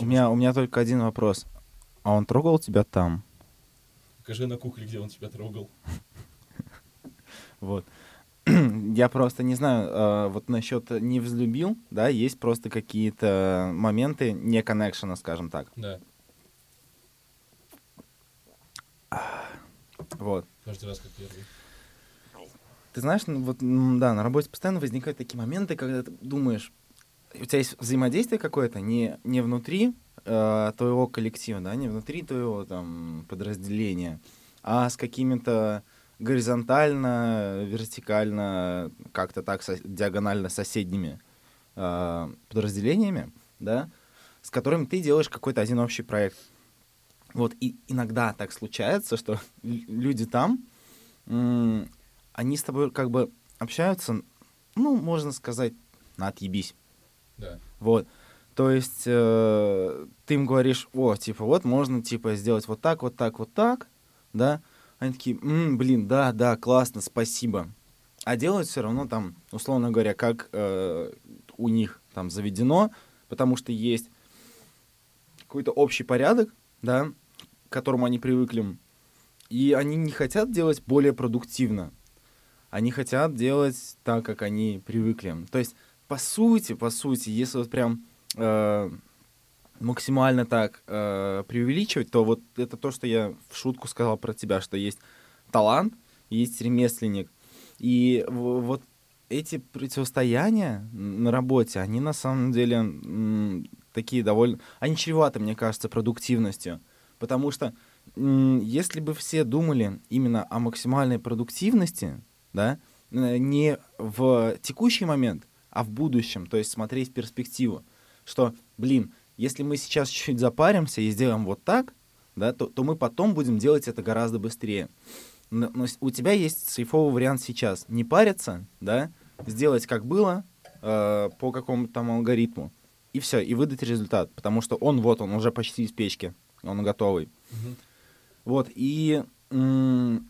У меня, у меня только один вопрос. А он трогал тебя там? Покажи на кукле, где он тебя трогал. Вот. Я просто не знаю, э, вот насчет не взлюбил, да, есть просто какие-то моменты не коннекшена, скажем так. Да. Вот. Каждый раз как первый. Ты знаешь, ну, вот, да, на работе постоянно возникают такие моменты, когда ты думаешь, у тебя есть взаимодействие какое-то не, не внутри э, твоего коллектива, да, не внутри твоего там подразделения, а с какими-то горизонтально, вертикально, как-то так, со- диагонально соседними э, подразделениями, да, с которыми ты делаешь какой-то один общий проект. Вот, и иногда так случается, что лю- люди там, они с тобой как бы общаются, ну, можно сказать, на отъебись. Вот. То есть э, ты им говоришь, о, типа, вот можно, типа, сделать вот так, вот так, вот так, да? Они такие, «М, блин, да, да, классно, спасибо. А делают все равно там, условно говоря, как э, у них там заведено, потому что есть какой-то общий порядок, да, к которому они привыкли, и они не хотят делать более продуктивно. Они хотят делать так, как они привыкли. То есть, по сути, по сути, если вот прям э, максимально так э, преувеличивать, то вот это то, что я в шутку сказал про тебя, что есть талант, есть ремесленник. И вот эти противостояния на работе, они на самом деле такие довольно... Они чреваты, мне кажется, продуктивностью. Потому что если бы все думали именно о максимальной продуктивности, да, э, не в текущий момент, а в будущем, то есть смотреть перспективу, что, блин, если мы сейчас чуть-чуть запаримся и сделаем вот так, да, то, то мы потом будем делать это гораздо быстрее. Но, но у тебя есть сейфовый вариант сейчас. Не париться, да, сделать как было, э, по какому-то там алгоритму, и все, и выдать результат. Потому что он, вот он, уже почти из печки, он готовый. Мгм. Вот, и м,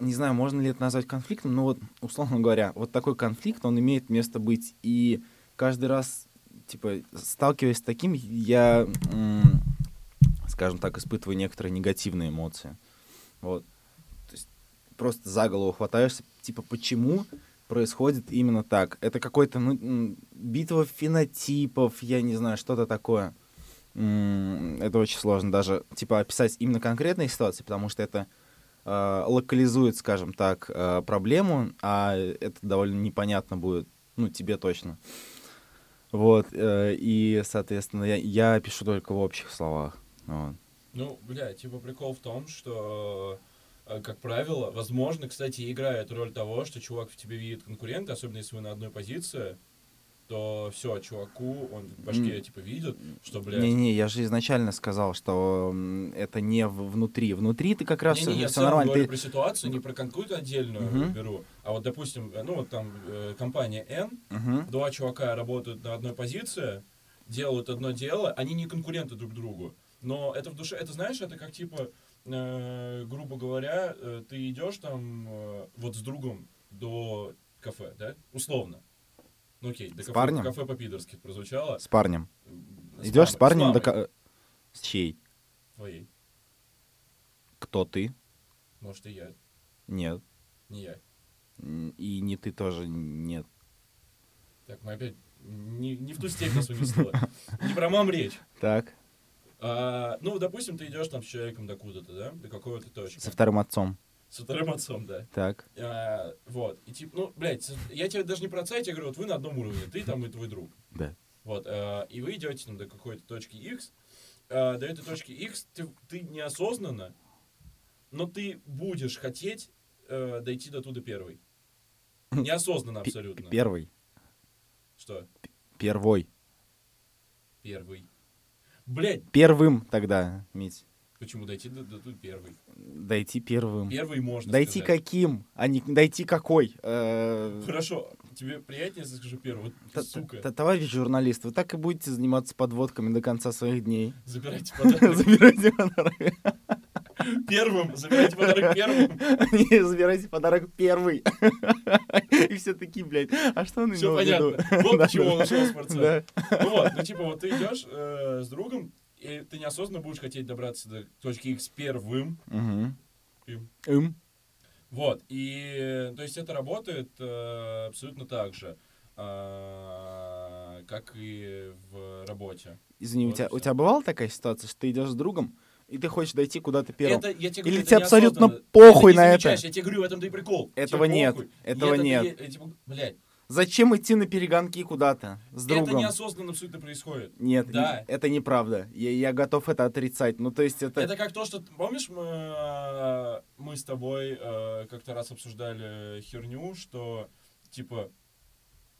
не знаю, можно ли это назвать конфликтом, но вот, условно говоря, вот такой конфликт, он имеет место быть. И каждый раз, типа, сталкиваясь с таким, я, скажем так, испытываю некоторые негативные эмоции. Вот. То есть просто за голову хватаешься, типа, почему происходит именно так? Это какой-то, ну, битва фенотипов, я не знаю, что-то такое. Это очень сложно даже, типа, описать именно конкретные ситуации, потому что это локализует, скажем так, э, проблему, а это довольно непонятно будет, ну, тебе точно. Вот, э, и, соответственно, я, я пишу только в общих словах. Вот. Ну, бля, типа прикол в том, что, э, как правило, возможно, кстати, играет роль того, что чувак в тебе видит конкурента, особенно если вы на одной позиции, то все, чуваку, он в башке, типа, видит, что, блядь, Не-не, я же изначально сказал, что это не внутри. Внутри ты как раз Не-не, я в все нормально. говорю Ты... про ситуацию, не про какую-то отдельную Мгм. беру, а вот, допустим, ну вот там э, компания N, Мгм. два чувака работают на одной позиции, делают одно дело, они не конкуренты друг другу, но это в душе, это знаешь, это как типа, э, грубо говоря, э, ты идешь там э, вот с другом до кафе, да, условно. Ну окей, до С кафе, парнем? кафе по-пидорски прозвучало. С парнем. М, Идешь с парнем мамой до... ка- С чьей? твоей. Кто ты? Может и я, Нет. не я. И не ты тоже нет. Так, мы опять не, не в ту степь нас унесло. Не про мам речь. Так. А, ну, допустим, ты идешь там с человеком до куда-то, да? До какой-то точки. Со вторым отцом. Со вторым отцом, да. Так. А, вот. И типа, ну, блядь, с- я тебе даже не про отца, я тебе говорю, вот вы на одном уровне, ты там и твой друг. Да. Вот. а, и вы идете там до какой-то точки X. а, до этой точки X ты, ты неосознанно, но ты будешь хотеть э, дойти до туда первый. Неосознанно абсолютно. Первый. Что? Первой. Первый. Блядь, Первым тогда, Мить. Почему дойти до, до туда первый? Дойти первым. Первый можно Дойти сказать. каким, а не дойти какой. Э, Хорошо, тебе приятнее, если скажу первый? Вот, т- сука, т- Товарищ журналист, вы так и будете заниматься подводками до конца своих дней. забирайте подарок. Забирайте подарок. Первым, забирайте подарок первым. Не, забирайте подарок первый. И все такие, блядь, а что он Все имел в виду? понятно. Вот почему он ушел. Да. Ну вот, ну типа вот ты идешь э, с другом, и ты неосознанно будешь хотеть добраться до точки X первым. Мгм. Им. Им. Вот, и э, то есть это работает э, абсолютно так же, а, как и в работе. Извини, у Вот и тебя, у тебя бывала такая ситуация, что ты идешь с другом, и ты хочешь дойти куда-то первым? Это, я тебе Или говорю, тебе это абсолютно похуй Ты на это? Я тебе говорю, в этом-то и прикол. Этого Тебе нет, похуй. И этого это-то нет. е- я типа, блядь, Зачем идти на перегонки куда-то с это другом? неосознанно абсолютно происходит. Нет, Да. не- это неправда. Я, я готов это отрицать. Ну, то есть это... Это как то, что... Помнишь, мы, э, мы с тобой э, как-то раз обсуждали херню, что, типа,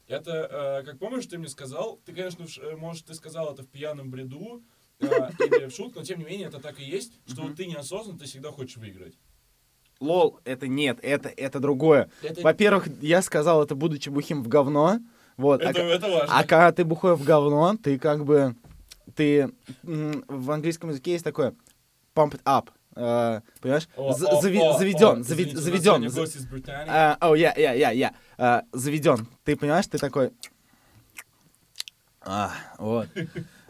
это, э, как помнишь, ты мне сказал, ты, конечно, э, может, ты сказал это в пьяном бреду э, или в шутку, но тем не менее это так и есть, что ты неосознанно, ты всегда хочешь выиграть. Лол, это нет, это, это другое. Это, Во-первых, я сказал это, будучи бухим в говно. Вот. а это, ка- это важно. А когда ты бухой в говно, ты как бы... Ты... В английском языке есть такое pump it up. э, понимаешь? З- о, зави- о, заведен, нас заведен. А, О, я, я, я, я. А, Заведен. Ты понимаешь, ты такой... А, вот.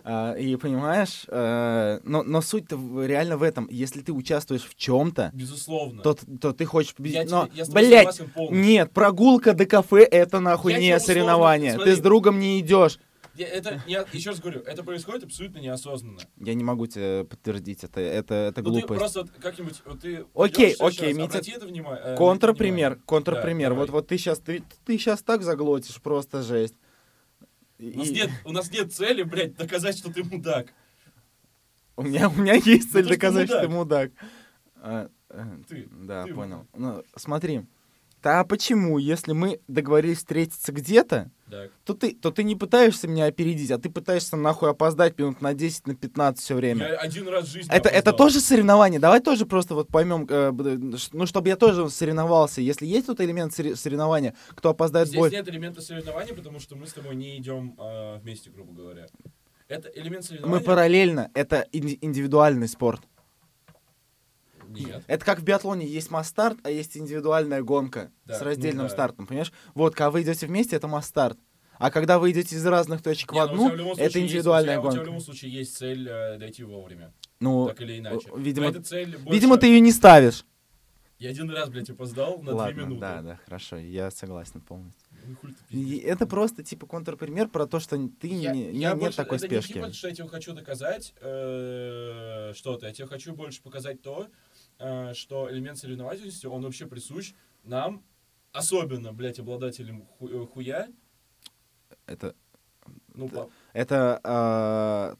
А, И понимаешь, э, но, но суть-то реально в этом. Если ты участвуешь в чем-то, Безусловно. то, то ты хочешь я, победить. тебе- Но, я с тобой блядь, нет, прогулка до кафе это нахуй Я не тебе соревнование. смотри. Ты с другом не идешь. Я, это, я еще раз говорю, это происходит абсолютно неосознанно. Я не могу тебе подтвердить, это, это, это Ну, ты глупость. просто вот как-нибудь, вот ты Окей, окей, Митя, это внима- э, Контрпример, внимание. контрпример. Да, вот, давай. вот ты сейчас, ты, ты сейчас так заглотишь, просто жесть. И- У нас, нет, у нас нет цели, блядь, доказать, что ты мудак. у меня, у меня есть цель Ну, то, что доказать, что ты мудак. А, э, Ты. да, ты понял. Ну, смотри. Да почему, если мы договорились встретиться где-то, Так. то ты, то ты не пытаешься меня опередить, а ты пытаешься нахуй опоздать минут на 10, на 15 все время. Я один раз в жизни Это, это тоже соревнование. Давай тоже просто вот поймем, э, ш- ну, чтобы я тоже соревновался. Если есть тут элемент соревнования, кто опоздает Здесь больше. нет элемента соревнования, потому что мы с тобой не идем а, вместе, грубо говоря. Это элемент соревнования. Мы параллельно. Это ин- индивидуальный спорт. Нет. Это как в биатлоне. Есть масс-старт, а есть индивидуальная гонка Да, с ну раздельным да. стартом, понимаешь? Вот, когда вы идете вместе, это масс-старт. А когда вы идете из разных точек в Не, ну, у одну, тебя в это случае есть- индивидуальная у тебя, У тебя в гонка. любом случае есть цель э, дойти вовремя. Ну, так или иначе. видимо- Но эта цель больше- видимо, ты ее не ставишь. Я один раз, блядь, опоздал на Ладно, минуты. да, да, хорошо, я согласен полностью. Ну, И это просто типа контрпример про то, что ты Я- не, не- я нет больше- такой это спешки. Не типа, что я тебе хочу доказать э, что-то. Я тебе хочу больше показать то, что элемент соревновательности, он вообще присущ нам, особенно, блядь, обладателям ху- э, хуя. Это, Ну, по- это а,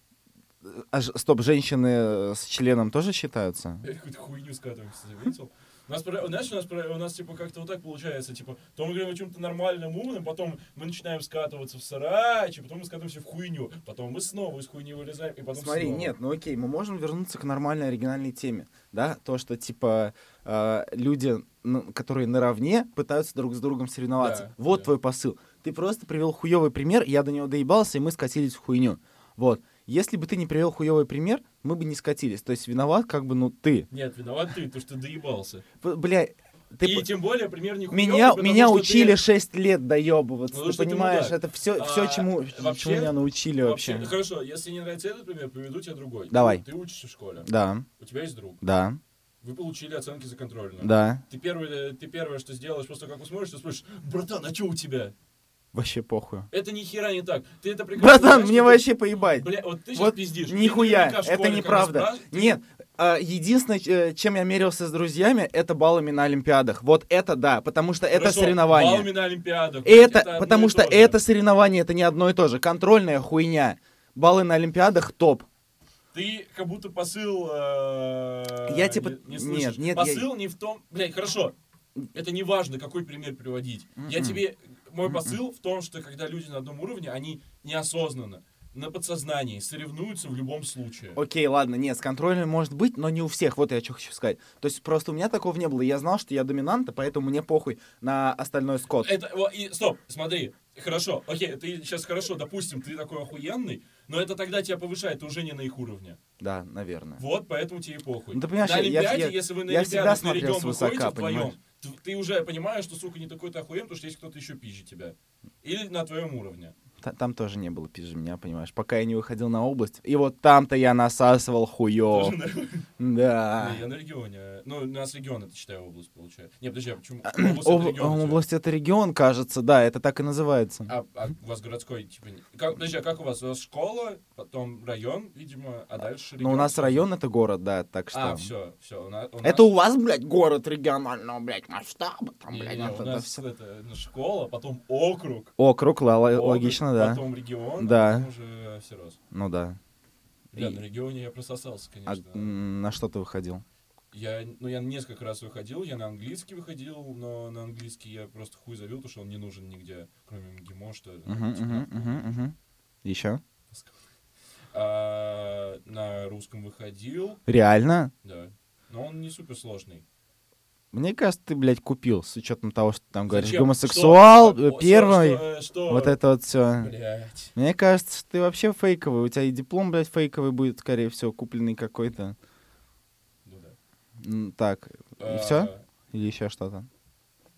а ж- стоп, женщины с членом тоже считаются? я какую-то хуйню скатываемся, заметил. У нас, знаешь, у нас, у нас, типа, как-то вот так получается, типа, то мы говорим о чем-то нормальном, умном, потом мы начинаем скатываться в срач, и потом мы скатываемся в хуйню, потом мы снова из хуйни вылезаем, и потом Смотри, снова. нет, ну окей, мы можем вернуться к нормальной оригинальной теме, да, то, что типа а, люди, ну, которые наравне, пытаются друг с другом соревноваться. Да, вот да. твой посыл. Ты просто привел хуевый пример, я до него доебался, и мы скатились в хуйню. Вот. Если бы ты не привел хуевый пример, мы бы не скатились. То есть виноват как бы, ну, ты. Нет, виноват ты, то, что ты доебался. Бля, ты... и по- тем более пример не Меня, хуёвый, потому меня учили ты- 6 лет доебываться, Ну, ты ты понимаешь, мудак. это все, А, все чему, вообще- чему меня научили вообще. Вообще, хорошо, если не нравится этот пример, приведу тебе другой. Давай. Ты, ты учишься в школе, Да, у тебя есть друг, да, вы получили оценки за контрольную. да, Ты, первое, ты первое, что сделаешь того, как усмотришь, ты спросишь, братан, а что у тебя? Вообще похуй. Это ни хера не так. Ты это прекрасно Братан, знаешь, мне вообще поебать. Бля, вот ты сейчас Вот пиздишь. Нихуя, это неправда. ты- Нет, а, единственное, ч- чем я мерился с друзьями, это баллами на Олимпиадах. Вот это да, потому что это Хорошо, соревнование. баллами на Олимпиадах. Это, одно потому что то же. это соревнование, это не одно и то же. Контрольная хуйня. Баллы на Олимпиадах топ. Ты как будто посыл... э, Я типа- Не, не нет, слышишь. нет, я- Посыл не в том... Блядь, хорошо. Это не важно, какой пример приводить. Я Мгм. тебе... Мой посыл в том, что когда люди на одном уровне, они неосознанно, на подсознании соревнуются в любом случае. Окей, ладно, нет, с контрольной может быть, но не у всех. Вот я что хочу сказать. То есть просто у меня такого не было. Я знал, что я доминант, и поэтому мне похуй на остальной скот. Это, во- и, стоп, смотри, хорошо, окей, ты сейчас хорошо, допустим, ты такой охуенный, Но это тогда тебя повышает, ты уже не на их уровне. Да, наверное. Вот, поэтому тебе и похуй. Ну, ты понимаешь, на я- Олимпиаде, я- если вы на я всегда смотрел регион свысока, выходите вдвоем, ты уже понимаешь, что, сука, не такой-то охуен, потому что есть кто-то еще пизже тебя. Или на твоем уровне. Та- Там тоже не было пизжи меня, понимаешь, пока я не выходил на область. И вот там-то я насасывал хуё. Да. Не, я на регионе. Ну, у нас регион, это считаю, область получается. Не, подожди, а почему? А, Область это регион? Область это регион, кажется, да, это так и называется. А, а у вас городской, типа, не- как, подожди, а как у вас? У вас школа, потом район, видимо, а дальше регион? Ну, у нас район это город, да, так что... А, все, все. У нас, у Это у вас, блядь, город регионального, блядь, масштаба, там, Не, блядь, не, это- у нас это ну, школа, потом округ. Округ, логично, да. Потом регион, Да. а потом уже Всерос. Ну да. И- на регионе я прососался, А конечно. м, на что ты выходил? Я, ну, я несколько раз выходил, я на английский выходил, но на английский я просто хуй завел, потому что он не нужен нигде, кроме МГИМО, что ли. Типа, мгм. Еще? А, на русском выходил, Реально? да. Но он не супер сложный. Мне кажется, ты, блядь, купил, с учетом того, что ты там говоришь, Зачем? гомосексуал, Что? э, первый, что- что- вот это вот все. Блядь. Мне кажется, что ты вообще фейковый, у тебя и диплом, блядь, фейковый будет, скорее всего, купленный какой-то. Ну да. Так, и А, все? Или еще что-то?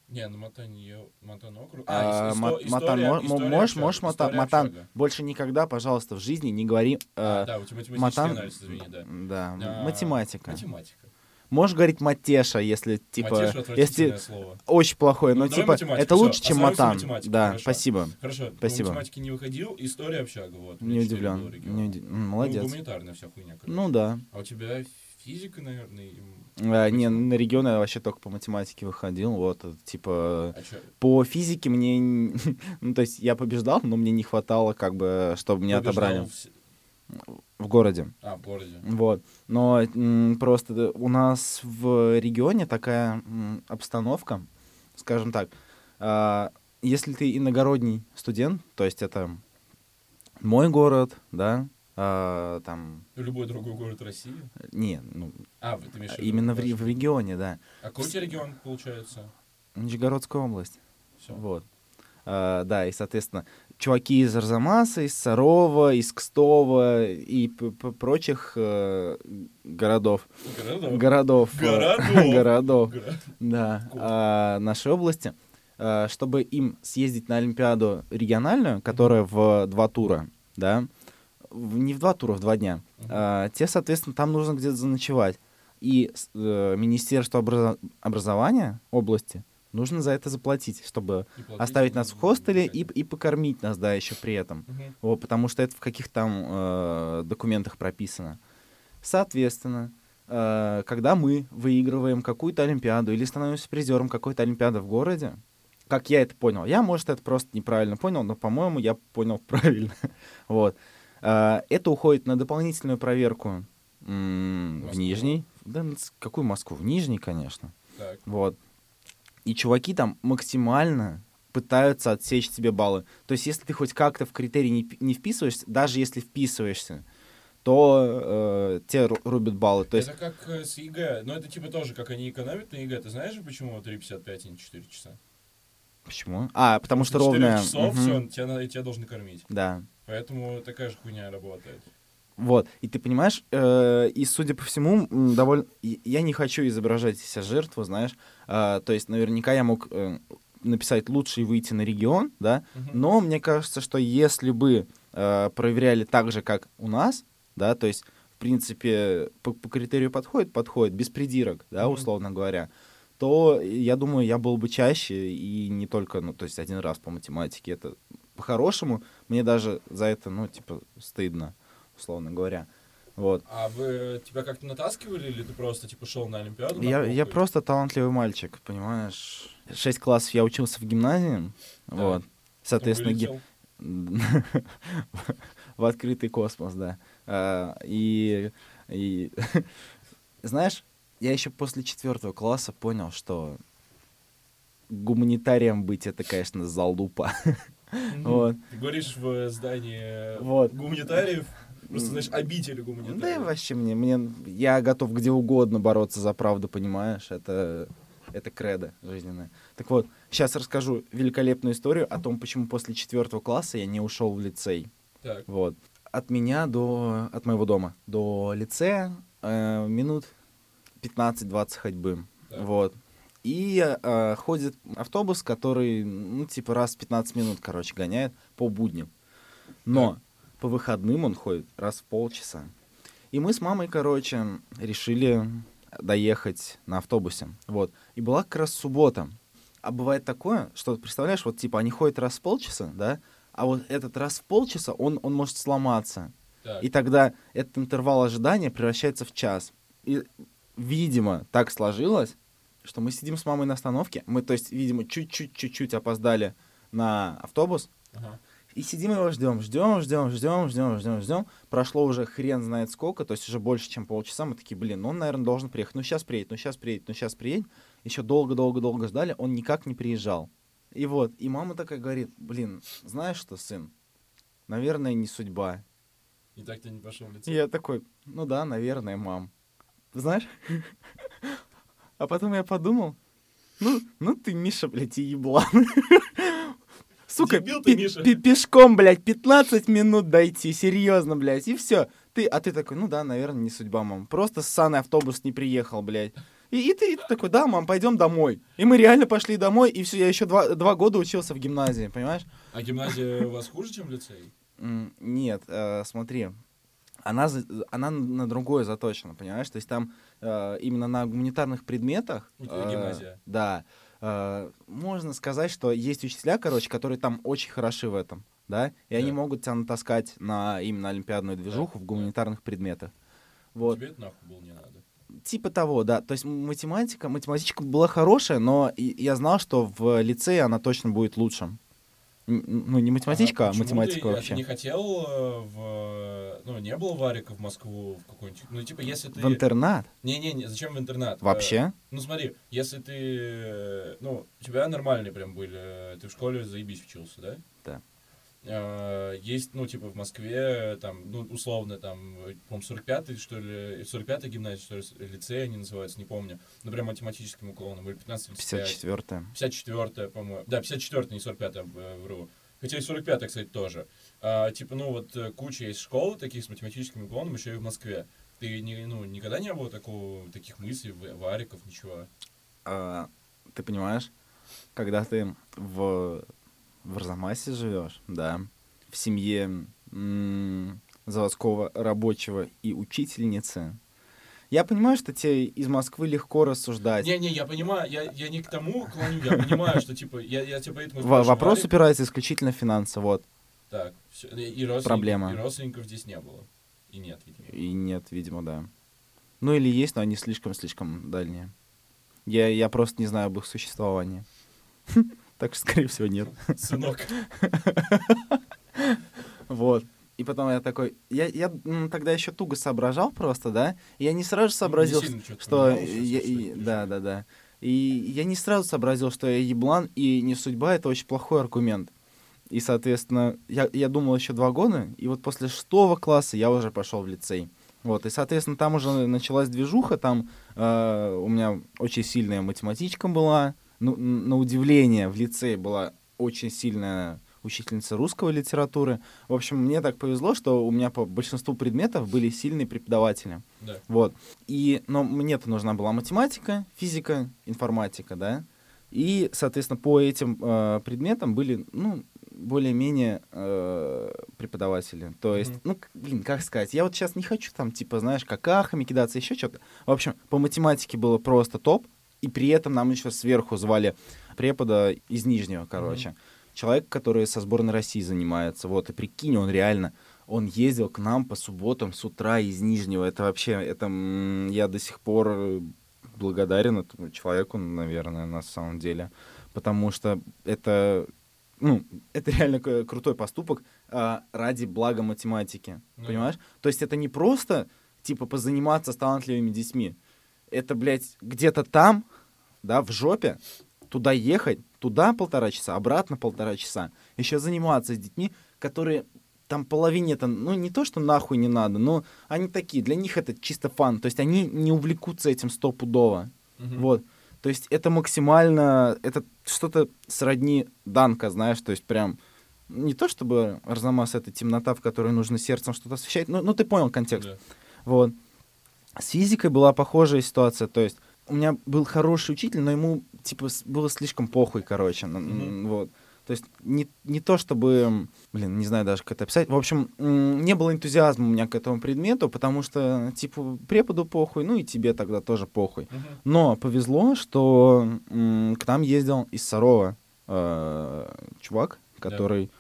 Не, на Матане я... Матан округ. А, Матан, история- мо- можешь, можешь, Матан, общага. больше никогда, пожалуйста, в жизни не говори... А, э, да, у тебя математический Матан... анализ, извини, да. Да, А, математика. Математика. Можешь говорить матеша, если, типа, Матеша если слово. очень плохое, но, Ну, давай типа, математику, это всё, лучше, чем матан. Да, хорошо. спасибо. Хорошо, Спасибо. по математике не выходил, история общага, вот. Не удивлен. Не уди- Ну, Молодец. гуманитарная вся хуйня, короче. Ну да. А у тебя физика, наверное, А, не, на регион я вообще только по математике выходил. Вот, э, типа, а по физике мне... Ну, то есть я побеждал, но мне не хватало, как бы, чтобы меня Побеждал отобрали в городе. А, в городе. Вот. Но м, просто у нас в регионе такая м, обстановка, скажем так, а, если ты иногородний студент, то есть это мой город, да, а, там, Любой другой город России. не, ну, А, ты имеешь именно в, в регионе, да, А какой у тебя регион, получается? Нижегородская область, Все. вот. А, да, и, соответственно, чуваки из Арзамаса, из Сарова, из Кстова и прочих э, городов, Городов. городов, э, Городов. да, а, нашей области, а, чтобы им съездить на Олимпиаду региональную, которая в два тура, да, в- не в два тура, в два дня, а, те, соответственно, там нужно где-то заночевать. И э, Министерство образо- образования области нужно за это заплатить, чтобы платить оставить нас в хостеле и, и покормить нас, да, еще при этом. Мгм. Вот, потому что это в каких там э, документах прописано. Соответственно, э, когда мы выигрываем какую-то Олимпиаду или становимся призером какой-то Олимпиады в городе, как я это понял, я, может, это просто неправильно понял, но, по-моему, я понял правильно. вот. Э, это уходит на дополнительную проверку м, в? Нижний. Да, какую Москву? В Нижний, конечно. Так. Вот. И чуваки там максимально пытаются отсечь тебе баллы. То есть, если ты хоть как-то в критерий не, не вписываешься, даже если вписываешься, то э, ру- рубят баллы. То есть, это как э, с ЕГЭ. Но это типа тоже, как они экономят на ЕГЭ. Ты знаешь почему 3,55, а не 4 часа? почему? А, потому что После 4 ровная. часов Мгм. все, тебя, тебя должны кормить. Да. Поэтому такая же хуйня работает. Вот. И ты понимаешь, э, и судя по всему, довольно. Я не хочу изображать из себя жертву, знаешь. А, то есть, наверняка я мог э, написать лучше и выйти на регион, да. Мгм. Но мне кажется, что если бы э, проверяли так же, как у нас, да, то есть, в принципе, по, по критерию подходит, подходит, без придирок, да, Мгм. условно говоря, то, я думаю, я был бы чаще и не только, ну, то есть, один раз по математике. Это по-хорошему, мне даже за это, ну, типа, стыдно, условно говоря. Вот. А вы тебя как-то натаскивали, или ты просто типа шел на Олимпиаду? на Я, я похуй? просто талантливый мальчик, понимаешь? Шесть классов я учился в гимназии, Да. вот. Соответственно, ги- в открытый космос, да. А, И, и знаешь, я еще после четвертого класса понял, что гуманитарием быть это, конечно, залупа. Мгм. Вот. Ты говоришь в здании Вот. гуманитариев, просто, знаешь, обители Да и гуманитариев. вообще мне, мне, я готов где угодно бороться за правду, понимаешь? Это, это кредо жизненное. Так вот, сейчас расскажу великолепную историю о том, почему после четвертого класса я не ушел в лицей. Так, Вот. от меня до, от моего дома до лицея э, минут 15-20 ходьбы. Так. Вот. И э, ходит автобус, который, ну, типа, раз в 15 минут, короче, гоняет по будням. Но по выходным он ходит раз в полчаса. И мы с мамой, короче, решили доехать на автобусе. Вот. И была как раз суббота. А бывает такое, что, представляешь, вот, типа, они ходят раз в полчаса, да, а вот этот раз в полчаса, он, он может сломаться. Так. И тогда этот интервал ожидания превращается в час. И, видимо, так сложилось, что мы сидим с мамой на остановке. Мы, то есть, видимо, чуть-чуть, чуть-чуть опоздали на автобус. Ага. И сидим его ждем, ждем, ждем, ждем, ждем, ждем, ждем. Прошло уже хрен знает сколько, то есть уже больше, чем полчаса. Мы такие, блин, ну он, наверное, должен приехать. Ну сейчас приедет, ну сейчас приедет, ну сейчас приедет. Еще долго-долго-долго ждали, он никак не приезжал. И вот, и мама такая говорит, блин, знаешь что, сын, наверное, не судьба. И так ты не пошел в И лице. я такой, ну да, наверное, мам. Знаешь? А потом я подумал, ну, ну ты, Миша, блядь, и еблан. Сука, ты, Миша. пешком, блядь, 15 минут дойти, серьезно, блядь, и все. Ты, а ты такой, ну да, наверное, не судьба, мам. Просто ссаный автобус не приехал, блядь. И, и ты, и ты такой, да, мам, пойдем домой. И мы реально пошли домой, и все, я еще два, два года учился в гимназии, понимаешь? А гимназия у вас хуже, чем лицей? Нет, э, смотри, она, она на другое заточена, понимаешь? То есть там э, именно на гуманитарных предметах... У тебя э, гимназия. Да. Э, можно сказать, что есть учителя, короче, которые там очень хороши в этом, да? И они Да. могут тебя натаскать на именно олимпиадную движуху да. в гуманитарных предметах. Вот. Тебе это нахуй было не надо. Типа того, да. То есть математика, математичка была хорошая, но я знал, что в лицее она точно будет лучше. Ну, не математичка, а почему математика ты, а вообще. Ты не хотел э, в... Ну, не был Варика в Москву в какой-нибудь... Ну, типа, если ты... В интернат? Не-не-не, зачем в интернат? Э, Вообще? Ну, смотри, если ты... э, Ну, у тебя нормальные прям были... э, Ты в школе заебись учился, да? Да. Э, Есть, ну, типа, в Москве, там, ну, условно, там, по-моему, 45-й, что ли, 45-я гимназия, что ли, лицей они называются, не помню. Например, математическим уклоном, или 15 или 54 54-я, по-моему. Да, 54-я, не 45-я, э, вру. Хотя и 45-я, кстати, тоже. А, типа, ну вот э, куча есть школ таких с математическим уклоном еще и в Москве. Ты не, ну, никогда не было такого, таких мыслей, вариков, ничего? А, ты понимаешь, когда ты в, в Арзамасе живешь, да, в семье м, заводского рабочего и учительницы, я понимаю, что тебе из Москвы легко рассуждать. Не-не, я понимаю, я, я не к тому клоню, я понимаю, что, типа, я, я тебя поэтому вопрос упирается исключительно в финансы, вот. Так, всё, и, и родственников, Проблема. и родственников здесь не было. И нет, видимо. И нет, видимо, да. Ну или есть, но они слишком-слишком дальние. Я, я просто не знаю об их существовании. Так что, скорее всего, нет. Сынок. Вот. И потом я такой, я, я тогда еще туго соображал просто, да, я не сразу Ну, сообразил, не что я- и- да, да, да. И я не сразу сообразил, что я еблан, и не судьба, это очень плохой аргумент. И, соответственно, я, я думал еще два года, и вот после шестого класса я уже пошел в лицей. Вот, и, соответственно, там уже началась движуха, там э, у меня очень сильная математичка была, ну, на удивление, в лицее была очень сильная учительница русского литературы. В общем, мне так повезло, что у меня по большинству предметов были сильные преподаватели. Да. Вот. И, но мне-то нужна была математика, физика, информатика, да. И, соответственно, по этим э, предметам были, ну, более-менее э, преподаватели. То есть, Мгм. ну, блин, как сказать, я вот сейчас не хочу там, типа, знаешь, какахами кидаться, еще что-то. В общем, по математике было просто топ, и при этом нам еще сверху звали препода из Нижнего, короче. Человек, который со сборной России занимается. Вот, и прикинь, он реально, он ездил к нам по субботам с утра из Нижнего. Это вообще, это я до сих пор э, благодарен этому человеку, наверное, на самом деле. Потому что это, ну, это реально крутой поступок а, ради блага математики. Да. понимаешь? То есть это не просто, типа, позаниматься с талантливыми детьми. Это, блядь, где-то там, да, в жопе, туда ехать, туда полтора часа, обратно полтора часа, еще заниматься с детьми, которые там половине это, ну, не то, что нахуй не надо, но они такие, для них это чисто фан, то есть они не увлекутся этим стопудово, Мгм. вот. То есть это максимально, это что-то сродни данка, знаешь, то есть прям не то чтобы Арзамас — это темнота, в которой нужно сердцем что-то освещать, ну, ну ты понял контекст. Да. Вот. С физикой была похожая ситуация, то есть у меня был хороший учитель, но ему, типа, было слишком похуй, короче, Мгм. вот. То есть не, не то чтобы, блин, не знаю даже, как это описать. В общем, не было энтузиазма у меня к этому предмету, потому что, типа, преподу похуй, ну и тебе тогда тоже похуй. Мгм. Но повезло, что к нам ездил из Сарова э, чувак, который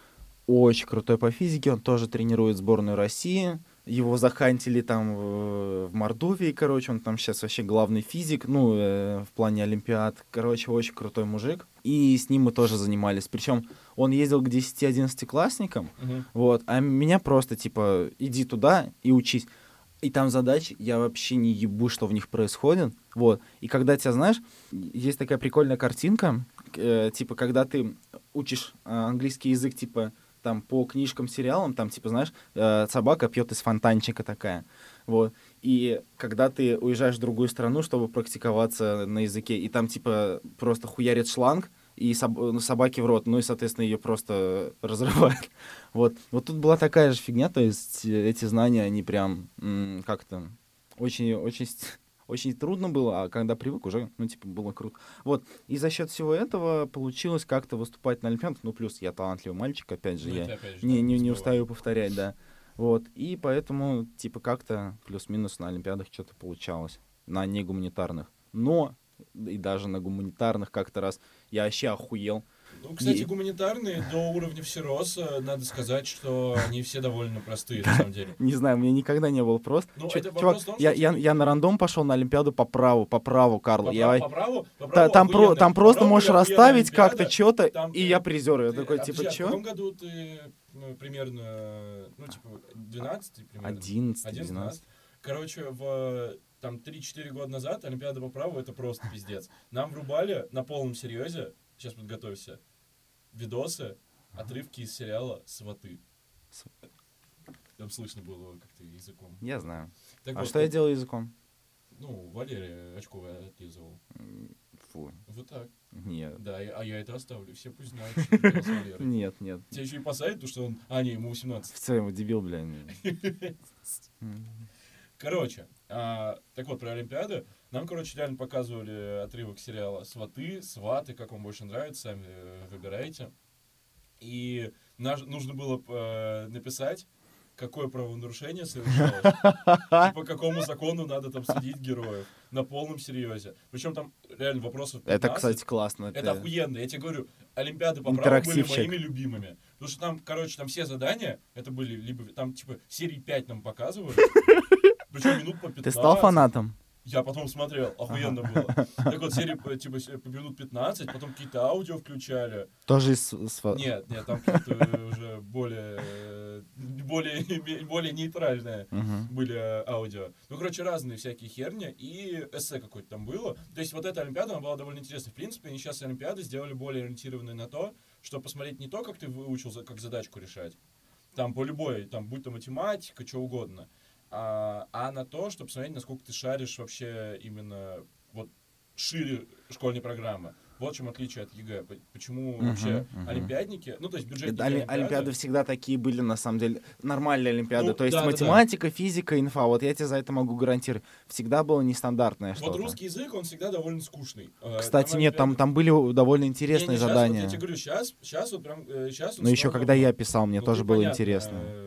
очень крутой по физике, он тоже тренирует сборную России. Его захантили там в, в Мордовии, короче, он там сейчас вообще главный физик, ну, э, в плане Олимпиад. Короче, очень крутой мужик. И с ним мы тоже занимались. Причем он ездил к 10-11 классникам, Мгм. вот, а меня просто, типа, иди туда и учись. И там задачи, я вообще не ебу, что в них происходит. Вот. И когда тебя, знаешь, есть такая прикольная картинка, э, типа, когда ты учишь э, английский язык, типа, там, по книжкам, сериалам, там, типа, знаешь, э, собака пьет из фонтанчика такая. Вот. И когда ты уезжаешь в другую страну, чтобы практиковаться на языке, и там, типа, просто хуярит шланг, и соб- ну, собаке в рот, ну и, соответственно, ее просто разрывает. Вот. Вот тут была такая же фигня, то есть э, эти знания, они прям как-то очень, очень, трудно было, а когда привык, уже, ну, типа, было круто. Вот. И за счет всего этого получилось как-то выступать на Олимпиадах. Ну, плюс я талантливый мальчик, опять же, Ну, я опять же, не, не, не устаю повторять, да. Вот. И поэтому, типа, как-то плюс-минус на Олимпиадах что-то получалось. На негуманитарных. Но и даже на гуманитарных как-то раз я вообще охуел. Ну, кстати, И- гуманитарные до уровня всероса, надо сказать, что они все довольно простые, на самом деле. Не знаю, мне никогда не был просто. Ну, Чё- это чувак, том, я, что я, я на рандом пошел на Олимпиаду по праву, по праву, Карл. По, я, по праву, по та- праву там, про, там просто праву можешь расставить как-то что-то, и ты- я призер. Я Ты- такой, а, типа, подожди, а В каком году ты ну, примерно, ну, типа, 12 примерно? 11, 11, 12. Короче, в там 3-4 года назад Олимпиада по праву это просто пиздец. Нам врубали на полном серьезе, сейчас подготовься, видосы, отрывки из сериала «Сваты». Там слышно было, как ты языком. Я знаю. Так А вот, что я делаю языком? Ну, Валерия очковая отлизывал. Фу, Вот так. нет. Да, а я это оставлю. Все пусть знают, что делал. Нет, нет. Тебя еще и посадят, потому что он... А, не, ему 18. Все, ему дебил, бля. Короче, а, так вот, про Олимпиады. Нам, короче, реально показывали отрывок сериала «Сваты», «Сваты», как вам больше нравится, сами э, выбирайте. И наш- нужно было э, написать, какое правонарушение совершалось, и по какому закону надо там судить героев. На полном серьезе. Причем там реально вопросов 15. Это, кстати, классно. Это охуенно. Я тебе говорю, Олимпиады по праву были моими любимыми. Потому что там, короче, там все задания, это были либо, там, типа, серии 5 нам показывали. Причем минут по 15. Ты стал фанатом? Я потом смотрел, охуенно было. Так вот, серии, по- типа, по минут 15, потом какие-то аудио включали. Тоже из... Нет, нет, там какие-то уже более, э, более, более нейтральные были э, аудио. Ну, короче, разные всякие херни, и эссе какое-то там было. То есть вот эта Олимпиада, она была довольно интересна. В принципе, они сейчас Олимпиады сделали более ориентированные на то, чтобы посмотреть не то, как ты выучил, как задачку решать, там по любой, там, будь то математика, что угодно, а, а на то, чтобы посмотреть, насколько ты шаришь вообще именно вот шире школьной программы. Вот в чем отличие от ЕГЭ. Почему Мгм, вообще мгм. олимпиадники, ну, то есть бюджетники Оли- Олимпиады- Олимпиады всегда такие были, на самом деле. Нормальные Олимпиады. Ну, То есть да, да, да. математика, физика, инфа. Вот я тебе за это могу гарантировать. Всегда было нестандартное Вот что-то. русский язык, он всегда довольно скучный. Э, Кстати, там нет, там, Олимпиады- там были довольно Не, интересные не, щас задания. вот я тебе говорю, сейчас, сейчас вот прям, э, сейчас вот Но еще когда вот, я писал, мне ну, тоже ты, было понятно, интересно. э, Там,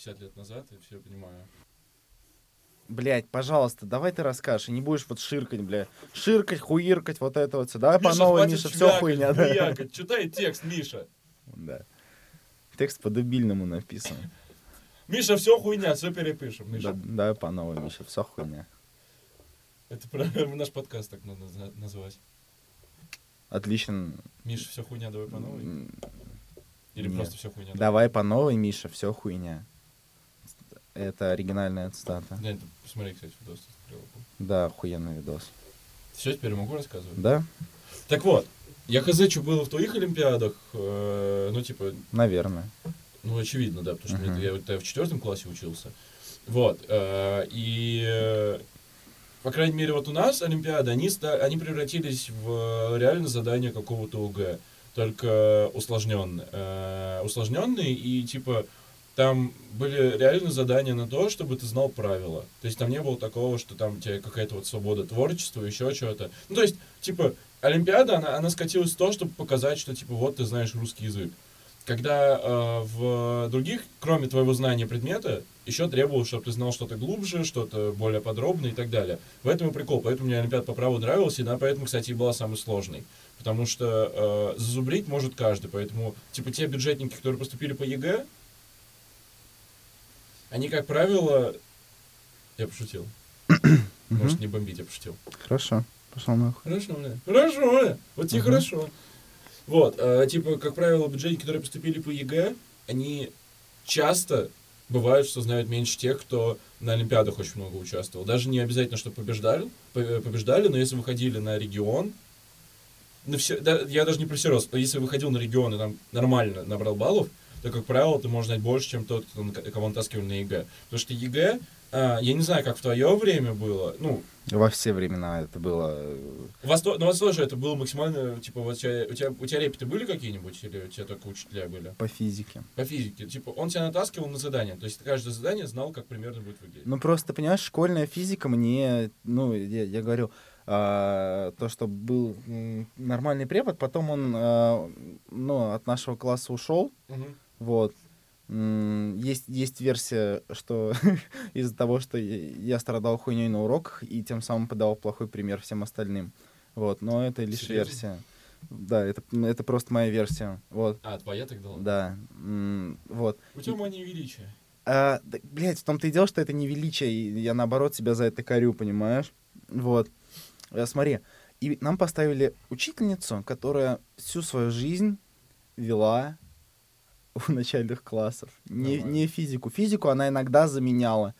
50 лет назад, я все понимаю. Блять, пожалуйста, давай ты расскажешь, и не будешь вот ширкать, бля. Ширкать, хуиркать, вот это вот. Давай по новой, Миша, все хуйня, да. Читай текст, Миша. Да. Текст по-дебильному написан. Миша, все хуйня, все перепишем, Да, Миша. давай по новой, Миша, все хуйня. Это про наш подкаст так надо назвать. Отлично. Миша, все хуйня, давай по новой. Или нет. просто все хуйня. Давай по новой, Миша, все хуйня. Это оригинальная цитата. Да, это, посмотри, кстати, видос. Да, охуенный видос. Все, теперь могу рассказывать? Да? Так вот, я хз, что было в твоих Олимпиадах, э, ну, типа, Наверное. Ну, очевидно, да, потому что Мгм. мне- я, я в четвертом классе учился. Вот. э, и, э, по крайней мере, вот у нас Олимпиады, они, они превратились в э, реально задание какого-то ОГЭ. только усложненный. Э, усложненный, и типа там были реально задания на то, чтобы ты знал правила. То есть там не было такого, что там у тебя какая-то вот свобода творчества, еще чего-то. Ну, то есть, типа, Олимпиада, она, она скатилась в то, чтобы показать, что, типа, вот ты знаешь русский язык. Когда э, в других, кроме твоего знания предмета, еще требовалось, чтобы ты знал что-то глубже, что-то более подробное и так далее. В этом и прикол. Поэтому мне Олимпиада по праву нравилась, и она поэтому, кстати, и была самой сложной. Потому что э, зазубрить может каждый. Поэтому, типа, те бюджетники, которые поступили по ЕГЭ, они, как правило... Я пошутил. Может, не бомбить, я пошутил. Хорошо. Пошел нахуй. Хорошо, бля. Хорошо, бля. Вот тебе хорошо. Вот, э, типа, как правило, бюджетники, которые поступили по ЕГЭ, они часто бывают, что знают меньше тех, кто на Олимпиадах очень много участвовал. Даже не обязательно, что побеждали, побеждали, но если выходили на регион, на все, да, я даже не про всерьез, если выходил на регион и там нормально набрал баллов, то, как правило, ты можешь знать больше, чем тот, кто, кого натаскивали на ЕГЭ. Потому что ЕГЭ, а, я не знаю, как в твое время было, ну... Во все времена это было... У вас, ну, у вас тоже это было максимально, типа, вот у тебя, у тебя, у тебя репеты были какие-нибудь, или у тебя только учителя были? По физике. По физике. Типа, он тебя натаскивал на задание, то есть ты каждое задание знал, как примерно будет выглядеть. Ну, просто, понимаешь, школьная физика мне, ну, я, я говорю, а, то, что был нормальный препод, потом он, а, ну, от нашего класса ушел, Угу. Вот. Есть, есть версия, что из-за того, что я страдал хуйней на уроках и тем самым подавал плохой пример всем остальным. Вот, но это лишь Серьезно? версия. Да, это, это просто моя версия. Вот. А, твоя тогда? Да. Вот. Тебя мания величия. А, да, блядь, в том-то и дело, что это не величие, и я наоборот себя за это корю, понимаешь? Вот. А, смотри, и нам поставили учительницу, которая всю свою жизнь вела у начальных классов. Не, не физику. Физику она иногда заменяла,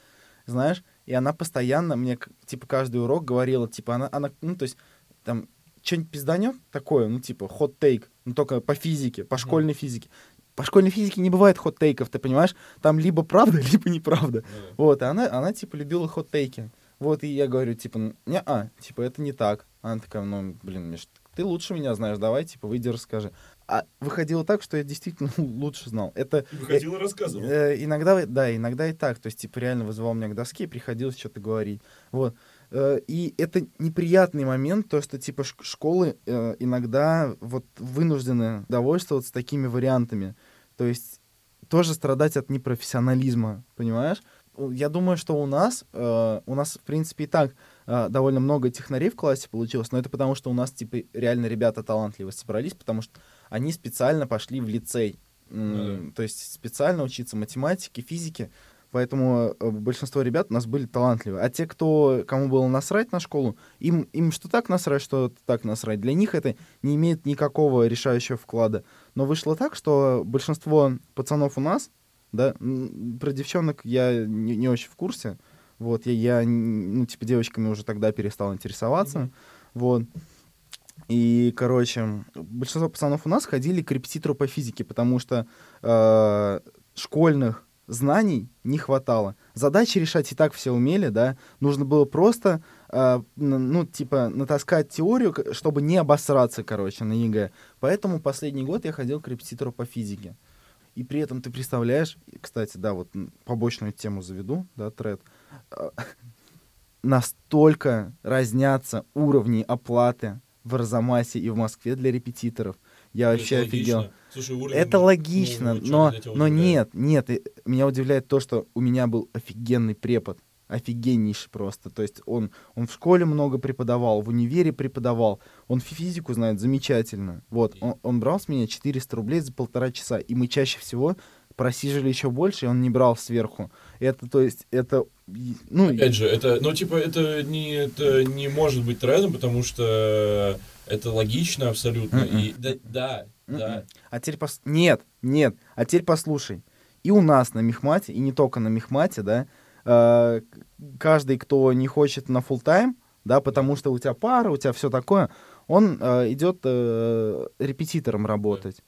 знаешь, и она постоянно мне, типа, каждый урок говорила, типа, она, она ну, то есть, там, что-нибудь пизданет такое, ну, типа, хот-тейк, ну, только по физике, по школьной mm. физике. По школьной физике не бывает хот-тейков, ты понимаешь? Там либо правда, либо неправда. Mm. Вот, и она, она, типа, любила хот-тейки. Вот, и я говорю, типа, не а, типа, это не так. Она такая, ну, блин, Миш, ты лучше меня знаешь, давай, типа, выйди, расскажи. А выходило так, что я действительно лучше знал. Это выходило, э, рассказывал. Э, иногда, да, иногда и так. То есть, типа, реально вызывал меня к доске, приходилось что-то говорить. Вот. Э, и это неприятный момент, то, что, типа, школы э, иногда вот вынуждены довольствоваться такими вариантами. То есть, тоже страдать от непрофессионализма, понимаешь? Я думаю, что у нас, э, у нас, в принципе, и так э, довольно много технарей в классе получилось, но это потому, что у нас, типа, реально ребята талантливые собрались, потому что они специально пошли в лицей. Mm-hmm. То есть специально учиться математике, физике. Поэтому э, большинство ребят у нас были талантливые. А те, кто, кому было насрать на школу, им, им что так насрать, что так насрать. Для них это не имеет никакого решающего вклада. Но вышло так, что большинство пацанов у нас, да, про девчонок я не, не очень в курсе. Вот, я, я, ну, типа, девочками уже тогда перестал интересоваться. Mm-hmm. Вот. И, короче, большинство пацанов у нас ходили к репетитору по физике, потому что э, школьных знаний не хватало. Задачи решать и так все умели, да. Нужно было просто, э, ну, типа, натаскать теорию, чтобы не обосраться, короче, на ЕГЭ. Поэтому последний год я ходил к репетитору по физике. И при этом ты представляешь, кстати, да, вот побочную тему заведу, да, тред, э, настолько разнятся уровни оплаты в Арзамасе и в Москве для репетиторов. Я вообще это офигел. Слушай, уровень, это логично, ну, но, но нет, нет. Меня удивляет то, что у меня был офигенный препод. Офигеннейший просто. То есть он, он в школе много преподавал, в универе преподавал. Он физику знает замечательно. Вот, он, он брал с меня 400 рублей за полтора часа. И мы чаще всего просиживали еще больше, и он не брал сверху. Это, то есть, это... Ну, Опять же, это, ну, типа, это не, это не может быть трендом, потому что это логично абсолютно. Mm-mm. И, да, да, Mm-mm. да. А теперь пос... Нет, нет. А теперь послушай. И у нас на Мехмате, и не только на Мехмате, да, э, каждый, кто не хочет на full тайм да, потому что у тебя пара, у тебя все такое, он э, идет э, репетитором работать.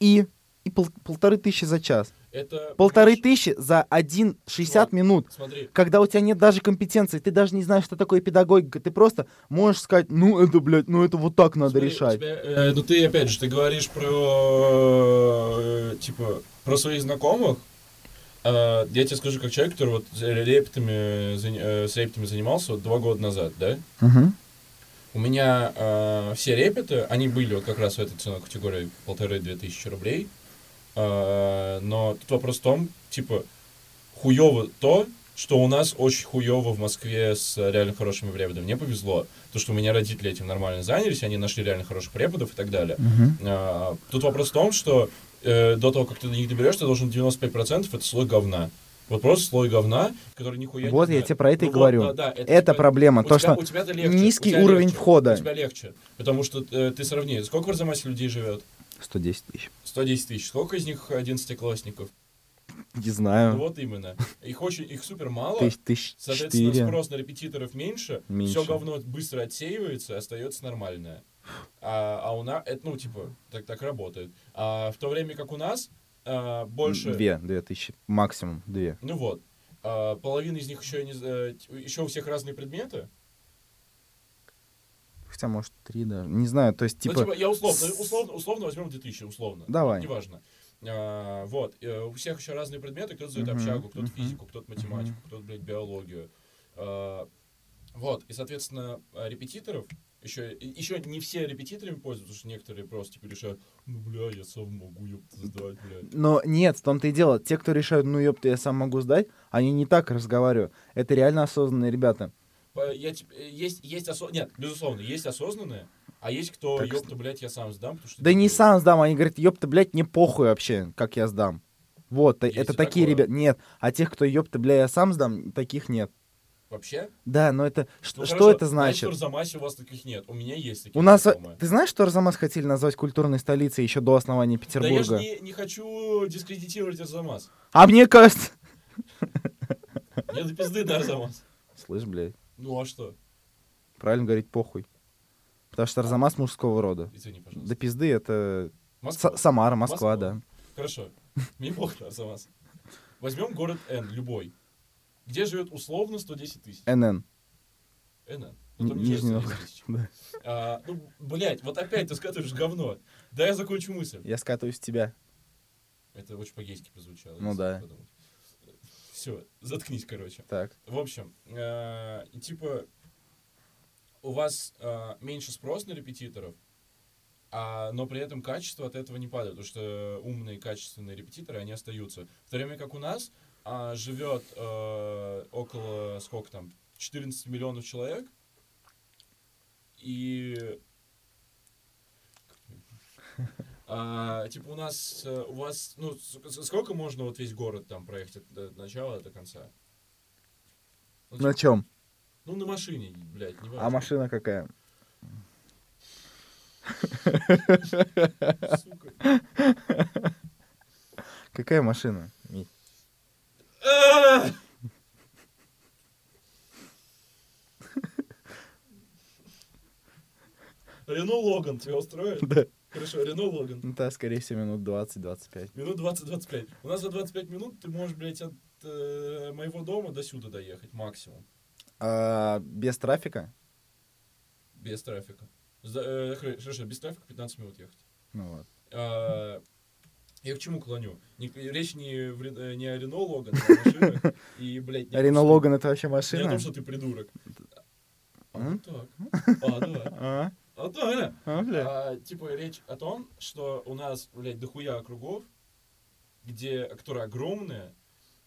И и пол, полторы тысячи за час. Это... Полторы тысячи за 1,60 Вот. минут. Смотри, Когда у тебя нет даже компетенции, ты даже не знаешь, что такое педагогика, ты просто можешь сказать, ну это, блядь, ну это вот так надо Смотри, решать. тебя, э, ну ты опять же, ты говоришь про э, типа про своих знакомых. А, я тебе скажу, как человек, который вот заня- э, с репетами занимался вот два года назад, да? Мгм. У меня э, все репеты, они были вот как раз в этой ценовой категории полторы-две тысячи рублей. Э, но тут вопрос в том, типа, хуево то, что у нас очень хуево в Москве с реально хорошими преподами. Мне повезло, то, что у меня родители этим нормально занялись, они нашли реально хороших преподов и так далее. А, Тут вопрос в том, что э, до того, как ты до них доберешься, ты должен 95% это слой говна. Вот просто слой говна, который нихуя Вот не я знает. тебе про это и Ну вот, говорю. да, да, Это типа- проблема, то, тебя- что у тебя-то легче, низкий тебя уровень легче, входа. У тебя легче, потому что э, ты сравни, сколько в Арзамасе людей живет? 110 тысяч. 110 тысяч. Сколько из них одиннадцатиклассников? Не Ну знаю. вот именно. Их очень, их супер мало. Тысяч, тысяч Соответственно, четыре. спрос на репетиторов меньше, Меньше. все говно быстро отсеивается, остается нормальное. А, а у нас, это, ну, типа, так, так работает. А в то время как у нас а, больше... Две, две тысячи. Максимум две. Ну вот. А, половина из них еще, не, э, еще у всех разные предметы. Хотя, может, три даже. Не знаю, то есть, Ну, типа... типа, я условно, условно, условно возьмем 2000, условно. Давай. Неважно. А, вот. э, у всех еще разные предметы. Кто-то сдает Мгм, общагу, кто-то физику, кто-то математику, кто-то, блядь, биологию. А, вот. И, соответственно, а, репетиторов еще, еще не все репетиторами пользуются, потому что некоторые просто типа решают, ну, бля, я сам могу, ёпта, сдать, блядь. Но нет, в том-то и дело. Те, кто решают, ну ёпта, я сам могу сдать, они не так разговаривают. Это реально осознанные ребята. Я, э, есть, есть осо... Нет, безусловно, есть осознанные, а есть кто, Так ёпта, блядь, я сам сдам, потому что... Да не дебил». сам сдам, они говорят, ёпта, блядь, не похуй вообще, как я сдам. Вот, Есть это такие ребята. Нет, а тех, кто ёпта, бля, я сам сдам, таких нет. Вообще? Да, но это... Что, Ну, что хорошо, это Значит? Арзамасе у вас таких нет. У меня есть такие У нас... знакомые. Ты знаешь, что Арзамас хотели назвать культурной столицей еще до основания Да я Петербурга? же не, не хочу дискредитировать Арзамас. А мне кажется... Мне до пизды до Арзамас. Слышь, блядь, Ну а что? правильно говорить похуй. Потому что Арзамас мужского рода. Извини, пожалуйста. До пизды это Москва. Самара, Москва, Москва. да. Хорошо. Мне похуй на Арзамас. Возьмем город Н, любой. Где живет условно 110 тысяч? НН. НН. Ну, там Нижний живет 110 Новгород, да. А, ну, блядь, вот опять ты скатываешь говно. Да я закончу мысль. Я скатываюсь с тебя. Это очень по-гейски прозвучало. Ну да. Все, заткнись, короче. Так. В общем, э, и типа у вас э, меньше спрос на репетиторов, а, но при этом качество от этого не падает, потому что умные, качественные репетиторы, они остаются. В то время как у нас а, живет э, около, сколько там, 14 миллионов человек, и... А, типа у нас, э, у вас, ну, сколько можно вот весь город там проехать от, от начала до конца? Ну, На типа, чем? ну, на машине, блядь, не А машина какая? Сука. Какая машина? Мить? Рено Логан тебя устроит? Да. Хорошо, Рено Логан. Ну, да, скорее всего, минут 20-25. Минут 20-25. У нас за 25 минут ты можешь, блядь, от э, моего дома до сюда доехать максимум. А, без трафика? Без трафика. За- э, хорошо, без трафика 15 минут ехать. Ну вот. А, Я к чему клоню? Не- речь не, в э, не о Рено Логан, а о машинах. И, блядь, не о Рено Логан это вообще Не о машина? том, что ты придурок. А, ну так. А, да. А, А, да. а, бля. А, типа речь о том, что у нас, блядь, дохуя округов, где, которые огромные,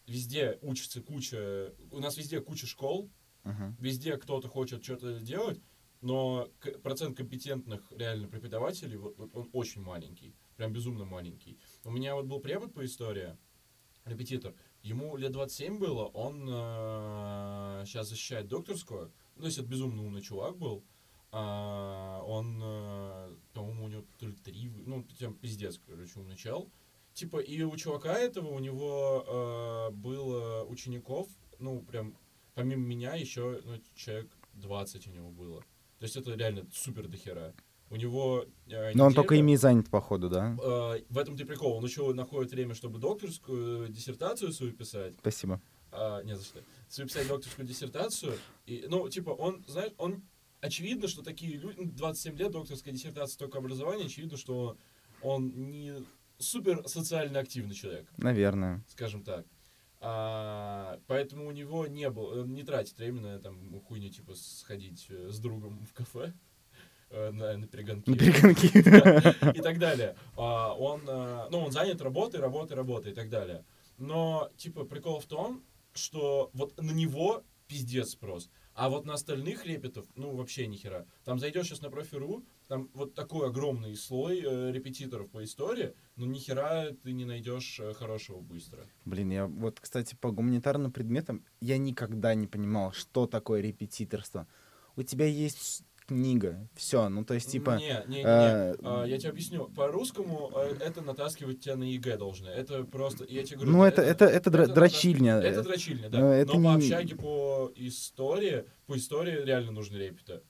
везде учится куча, у нас везде куча школ, Мгм. везде кто-то хочет что-то делать, но процент компетентных реально преподавателей, вот, вот он очень маленький, прям безумно маленький. У меня вот был препод по истории, репетитор, ему лет 27 было, он сейчас защищает докторскую, ну, есть это безумно умный чувак был, а, он, э, по-моему, у него то ли три, ну, прям пиздец, короче, умный чел. Типа, и у чувака этого, у него э, было учеников, ну, прям, помимо меня, еще ну, человек 20 у него было. То есть это реально супер дохера. У него э, Но он только ими занят, походу, да? Э, в этом ты прикол. Он еще находит время, чтобы докторскую диссертацию свою писать. Спасибо. А, не за что. Свою писать докторскую диссертацию. И, ну, типа, он, знаешь, он... Очевидно, что такие люди... ну, 27 лет, докторская диссертация, только образование. Очевидно, что он не супер социально активный человек, Наверное. скажем так. А, поэтому у него не было... Он не тратит время на там хуйню, типа, сходить э, с другом в кафе э, на, на перегонки На перегонки. и так далее. А, он, ну, он занят работой, работой, работой и так далее. Но, типа, прикол в том, что вот на него пиздец спрос. А вот на остальных репетов, ну, вообще ни хера. Там зайдешь сейчас на профи.ру, там вот такой огромный слой э, репетиторов по истории, но ни хера ты не найдешь э, хорошего быстро. Блин, я вот, кстати, по гуманитарным предметам я никогда не понимал, что такое репетиторство. У тебя есть книга, все, ну то есть типа... Не, не, не, не. э, А, я тебе объясню. По-русскому э, это натаскивать тебя на ЕГЭ должны. Это просто, я тебе говорю... Ну это, это, это, дра- это дрочильня. Это дрочильня, да. Ну, это Но по не- общаге, по истории, по истории реально нужны репеты.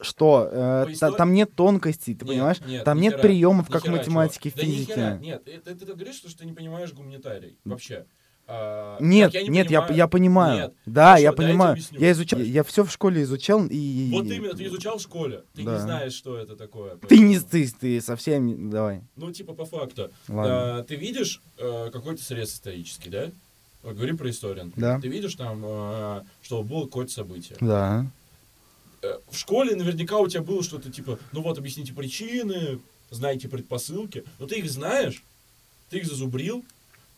Что? Э, истории- Там нет тонкостей, ты Нет, понимаешь? нет, Там нет хера, приемов, как в математике, чувак. Да ни физике. хера, нет, это, ты говоришь, что ты не понимаешь гуманитарий. Вообще. А, Нет, как не нет, я, понимаю- я понимаю. Нет. Да, Хорошо, я я понимаю. объясню. Я изучал, я все в школе изучал и. Вот именно, ты изучал в школе. Ты Да. не знаешь, что это такое. Ты не поэтому- ты, ты совсем давай. Ну, типа, по факту. Ладно. А, ты видишь э, какой-то срез исторический, да? Вот Говори про историю. Да. Ты видишь там, э, что было какое-то событие. Да. Э, в школе наверняка у тебя было что-то типа, ну вот, объясните причины, знаете предпосылки. Но ты их знаешь, ты их зазубрил,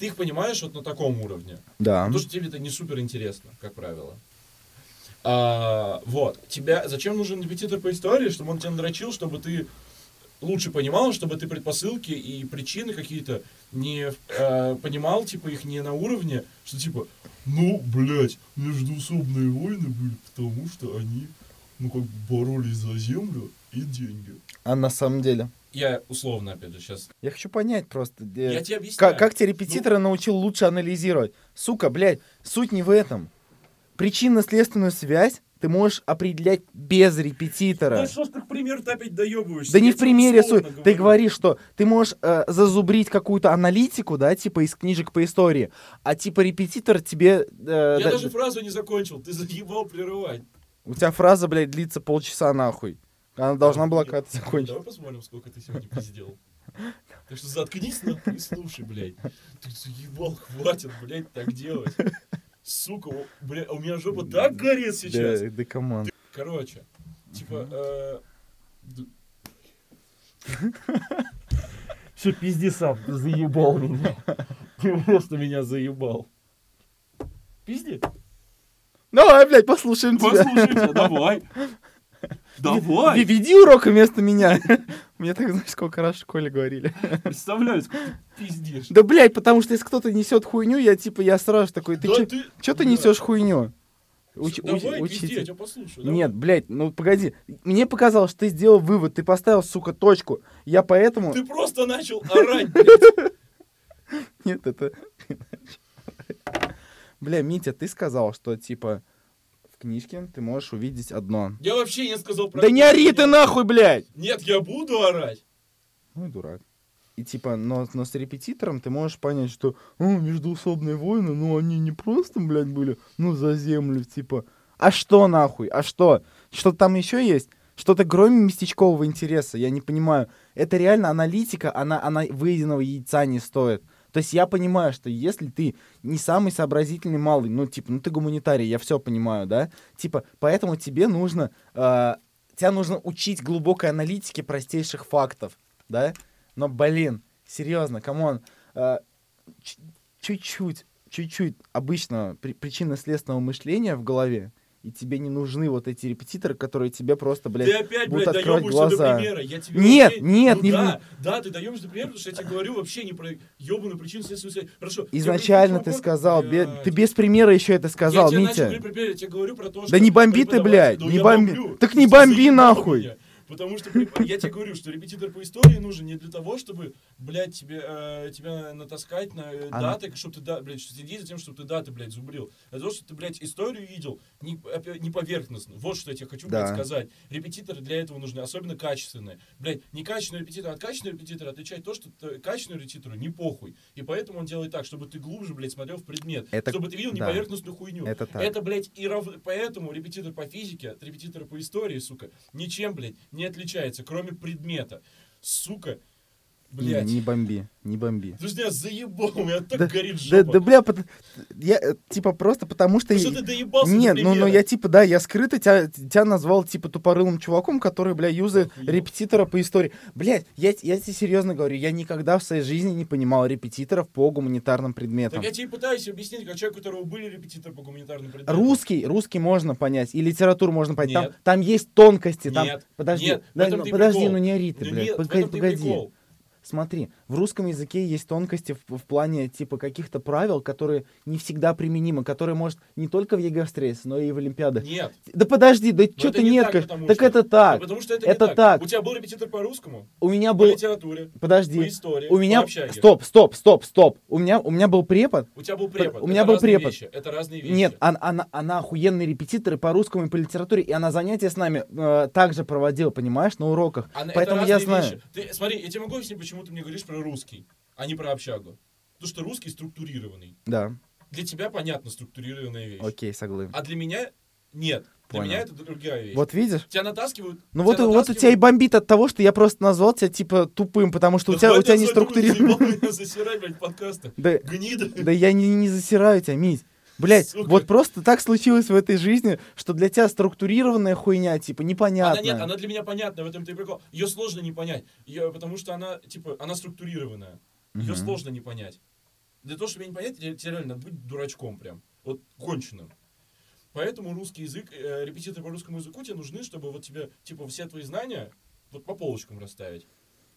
ты их понимаешь вот на таком уровне. Да. Потому что тебе это не супер интересно, как правило. А, вот. Тебя, зачем нужен репетитор по истории? Чтобы он тебя надрочил, чтобы ты лучше понимал, чтобы ты предпосылки и причины какие-то не э, понимал, типа, их не на уровне, что типа, ну, блядь, междуусобные войны были, потому что они, ну, как бы боролись за землю и деньги. А на самом деле? Я условно, опять же, сейчас... Я хочу понять просто. э, Я тебе объясняю. Как, как тебя репетитора научил лучше анализировать? Сука, блядь, суть не в этом. Причинно-следственную связь ты можешь определять без репетитора. Ну, что ж ты к примеру ты опять доебываешься? Да не в тебе примере суть. Ты говорю. говоришь, что ты можешь э, зазубрить какую-то аналитику, да, типа из книжек по истории, а типа репетитор тебе... э, Я да- даже фразу не закончил, ты заебал прерывать. У тебя фраза, блядь, длится полчаса нахуй. Она должна была когда-то закончиться. Давай посмотрим, сколько ты сегодня пиздел. Так что заткнись нахуй и слушай, блядь. Ты заебал, хватит, блядь, так делать. Сука, о, бля, у меня жопа так горит сейчас. Да, да come on. Короче, типа, э, Все, пизди сам, ты заебал меня. Ты просто меня заебал. Пизди. Давай, блядь, послушаем тебя. Послушайте, давай. Давай. Веди урок вместо меня. Мне так, знаешь, сколько раз в школе говорили. Представляю, сколько ты пиздишь. Да, блядь, потому что если кто-то несет хуйню, я типа, я сразу такой, ты Да ты- чё ты несешь хуйню? Уч- уч- Давай, пизди, учитель. я тебя послушаю. Нет, блядь, ну погоди. Мне показалось, что ты сделал вывод, ты поставил, сука, точку. Я поэтому... Ты просто начал орать, блядь. Нет, это... Бля, Митя, ты сказал, что, типа, книжке ты можешь увидеть одно. Я вообще не сказал про Да не ори ты нахуй, блядь! Нет, я буду орать. Ну и дурак. И типа, но, но с репетитором ты можешь понять, что «О, междуусобные войны, ну они не просто, блядь, были, ну за землю, типа. А что нахуй? А что? Что там еще есть? Что-то кроме местечкового интереса, я не понимаю. Это реально аналитика, она, она выеденного яйца не стоит. То есть я понимаю, что если ты не самый сообразительный малый, ну, типа, ну ты гуманитарий, я все понимаю, да? Типа, поэтому тебе нужно, э, тебя нужно учить глубокой аналитике простейших фактов, да? Но, блин, серьезно, come on, э, чуть-чуть, чуть-чуть обычного при- причинно-следственного мышления в голове, и тебе не нужны вот эти репетиторы, которые тебе просто, блядь, Ты опять, будут блядь, открывать доебываешься до глаза. примера. Я тебе Нет, вообще- нет, ну не- да, да, ты доебываешься до примера, потому что я тебе говорю вообще не про ебаную причинно-следственную связь. Хорошо. Изначально ты сказал, Блядь. ты без примера еще это сказал, я начал Митя. пример, я тебе говорю про то, что... Да не бомби ты, блядь, Ну, не бомби. Так не бомби нахуй. меня. Потому что я тебе говорю, что репетитор по истории нужен не для того, чтобы, блядь, тебе, э, тебя натаскать на э, Она- даты, чтобы ты, да, блядь, следить за тем, чтобы ты даты, блядь, зубрил. А для того, чтобы ты, блядь, историю видел не, не поверхностно. Вот что я тебе хочу, блядь, Да. сказать. Репетиторы для этого нужны, особенно качественные. Блядь, не качественный репетитор от качественного репетитора отличает то, что т- качественному репетитору не похуй. И поэтому он делает так, чтобы ты глубже, блядь, смотрел в предмет. Это- чтобы ты видел да. поверхностную хуйню. Это так. Это, блядь, и рав... поэтому репетитор по физике от репетитора по истории, сука, ничем, блядь, не отличается, кроме предмета. Сука, Не, блядь. не бомби, не бомби. Ж меня заебал, у меня так Да- горит Да, жопа. да, бля, пот- я, типа, просто потому что... Ну что ты доебался Нет, ну, ну я типа, да, я скрыто тебя, тебя назвал типа тупорылым чуваком, который, бля, юзает репетитора по истории. Блядь, я, я тебе серьезно говорю, я никогда в своей жизни не понимал репетиторов по гуманитарным предметам. Так я тебе пытаюсь объяснить, как человек, у которого были репетиторы по гуманитарным предметам. Русский, русский можно понять, и литературу можно понять. Там, Нет. там есть тонкости. Там, Нет, подожди, нет, да, ну, подожди, прикол. ну не ори ты, блядь. погоди, погоди. прикол. Смотри, в русском языке есть тонкости в, в плане типа каких-то правил, которые не всегда применимы, которые может не только в ЕГЭ встретиться, но и в Олимпиадах. Нет. Да подожди, да что ты не нет, так, как- потому так что- это так. потому что это, это не так. У тебя был репетитор по русскому, У меня по был, литературе, по подожди, истории, у меня, по стоп, стоп, стоп, стоп. У меня, у меня был препод. У тебя был препод. У меня это был препод. Вещи. Это разные вещи. Нет, она, она, она охуенный репетитор и по русскому, и по литературе, и она занятия с нами э, также проводила, понимаешь, на уроках. А на- Поэтому это я знаю. вещи. Ты, смотри, я тебе могу объяснить, почему ты мне говоришь про русский, а не про общагу. Потому что русский структурированный. Да, Для тебя понятно структурированная вещь. окей, согласен. А для меня нет. Для Понял. меня это другая вещь. Вот видишь? Тебя натаскивают. Ну тебя вот, вот у натаскивают- тебя и бомбит от того, что я просто назвал тебя типа тупым, потому что у Да тебя, у тебя не меня засирать, блядь, в подкастах. Да, Гнида. да я не, не засираю тебя, Мить. Блять, Сука. вот просто так случилось в этой жизни, что для тебя структурированная хуйня, типа, Она непонятная. нет, она для меня понятна, в этом ты прикол. Ее сложно не понять. Её- потому что она, типа, она структурированная. Ее Мгм. сложно не понять. Для того, чтобы ее не понять, тебе, тебе реально надо быть дурачком прям. Вот конченым. Поэтому русский язык, э, репетиторы по русскому языку тебе нужны, чтобы вот тебе, типа, все твои знания вот по полочкам расставить.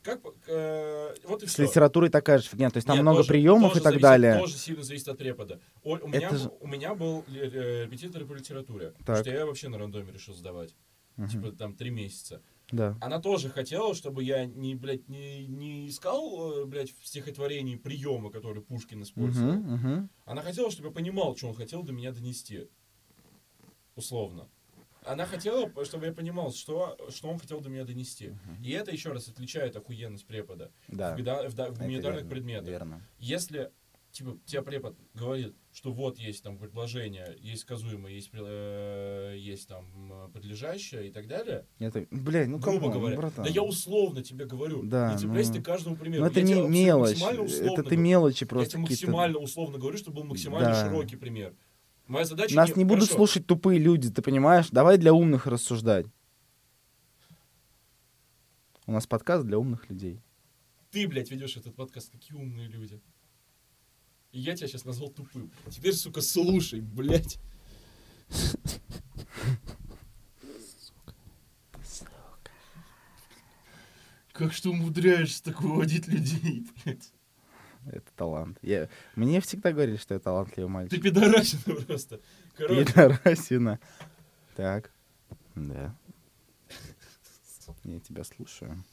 Как, э, вот и С все. литературой такая же фигня, то есть там Нет, много тоже- приемов тоже и так зависит- далее. Тоже сильно зависит от препода. О, у, меня, же- у меня был э, репетитор по литературе. Так. Что я вообще на рандоме решил сдавать. Мгм. Типа там три месяца. Да. Она тоже хотела, чтобы я не, блядь, не, не искал, э, блядь, в стихотворении приемы, которые Пушкин использовал. Мгм, мгм. Она хотела, чтобы я понимал, что он хотел до меня донести. Условно. Она хотела, чтобы я понимал, что, что он хотел до меня донести. И это, еще раз, отличает охуенность препода. Да. В, в в Это гуманитарных верно, предметах. Верно. Если типа, тебе препод говорит, что вот есть там предложение, есть сказуемое, есть, э, есть там э, подлежащее и так далее, Это, блядь, ну грубо come on, говоря. братан. Да я условно тебе говорю. Да, не цепляйся ну- ты каждому примеру. Ну это Я не тебе мелочь, это ты говорю. мелочи Я просто тебе какие-то. максимально условно говорю, чтобы был максимально Да. широкий пример. Моя задача Нас не будут хорошо, слушать тупые люди, ты понимаешь? Давай для умных рассуждать. У нас подкаст для умных людей. Ты, блядь, ведешь этот подкаст. Какие умные люди. И я тебя сейчас назвал тупым. Теперь, сука, слушай, блядь. Как что умудряешься так выводить людей, блядь? Это талант. Я... Мне всегда говорили, что я талантливый Ты мальчик. пидорасина просто. Короче, Пидорасина. Так. Да. Я тебя слушаю.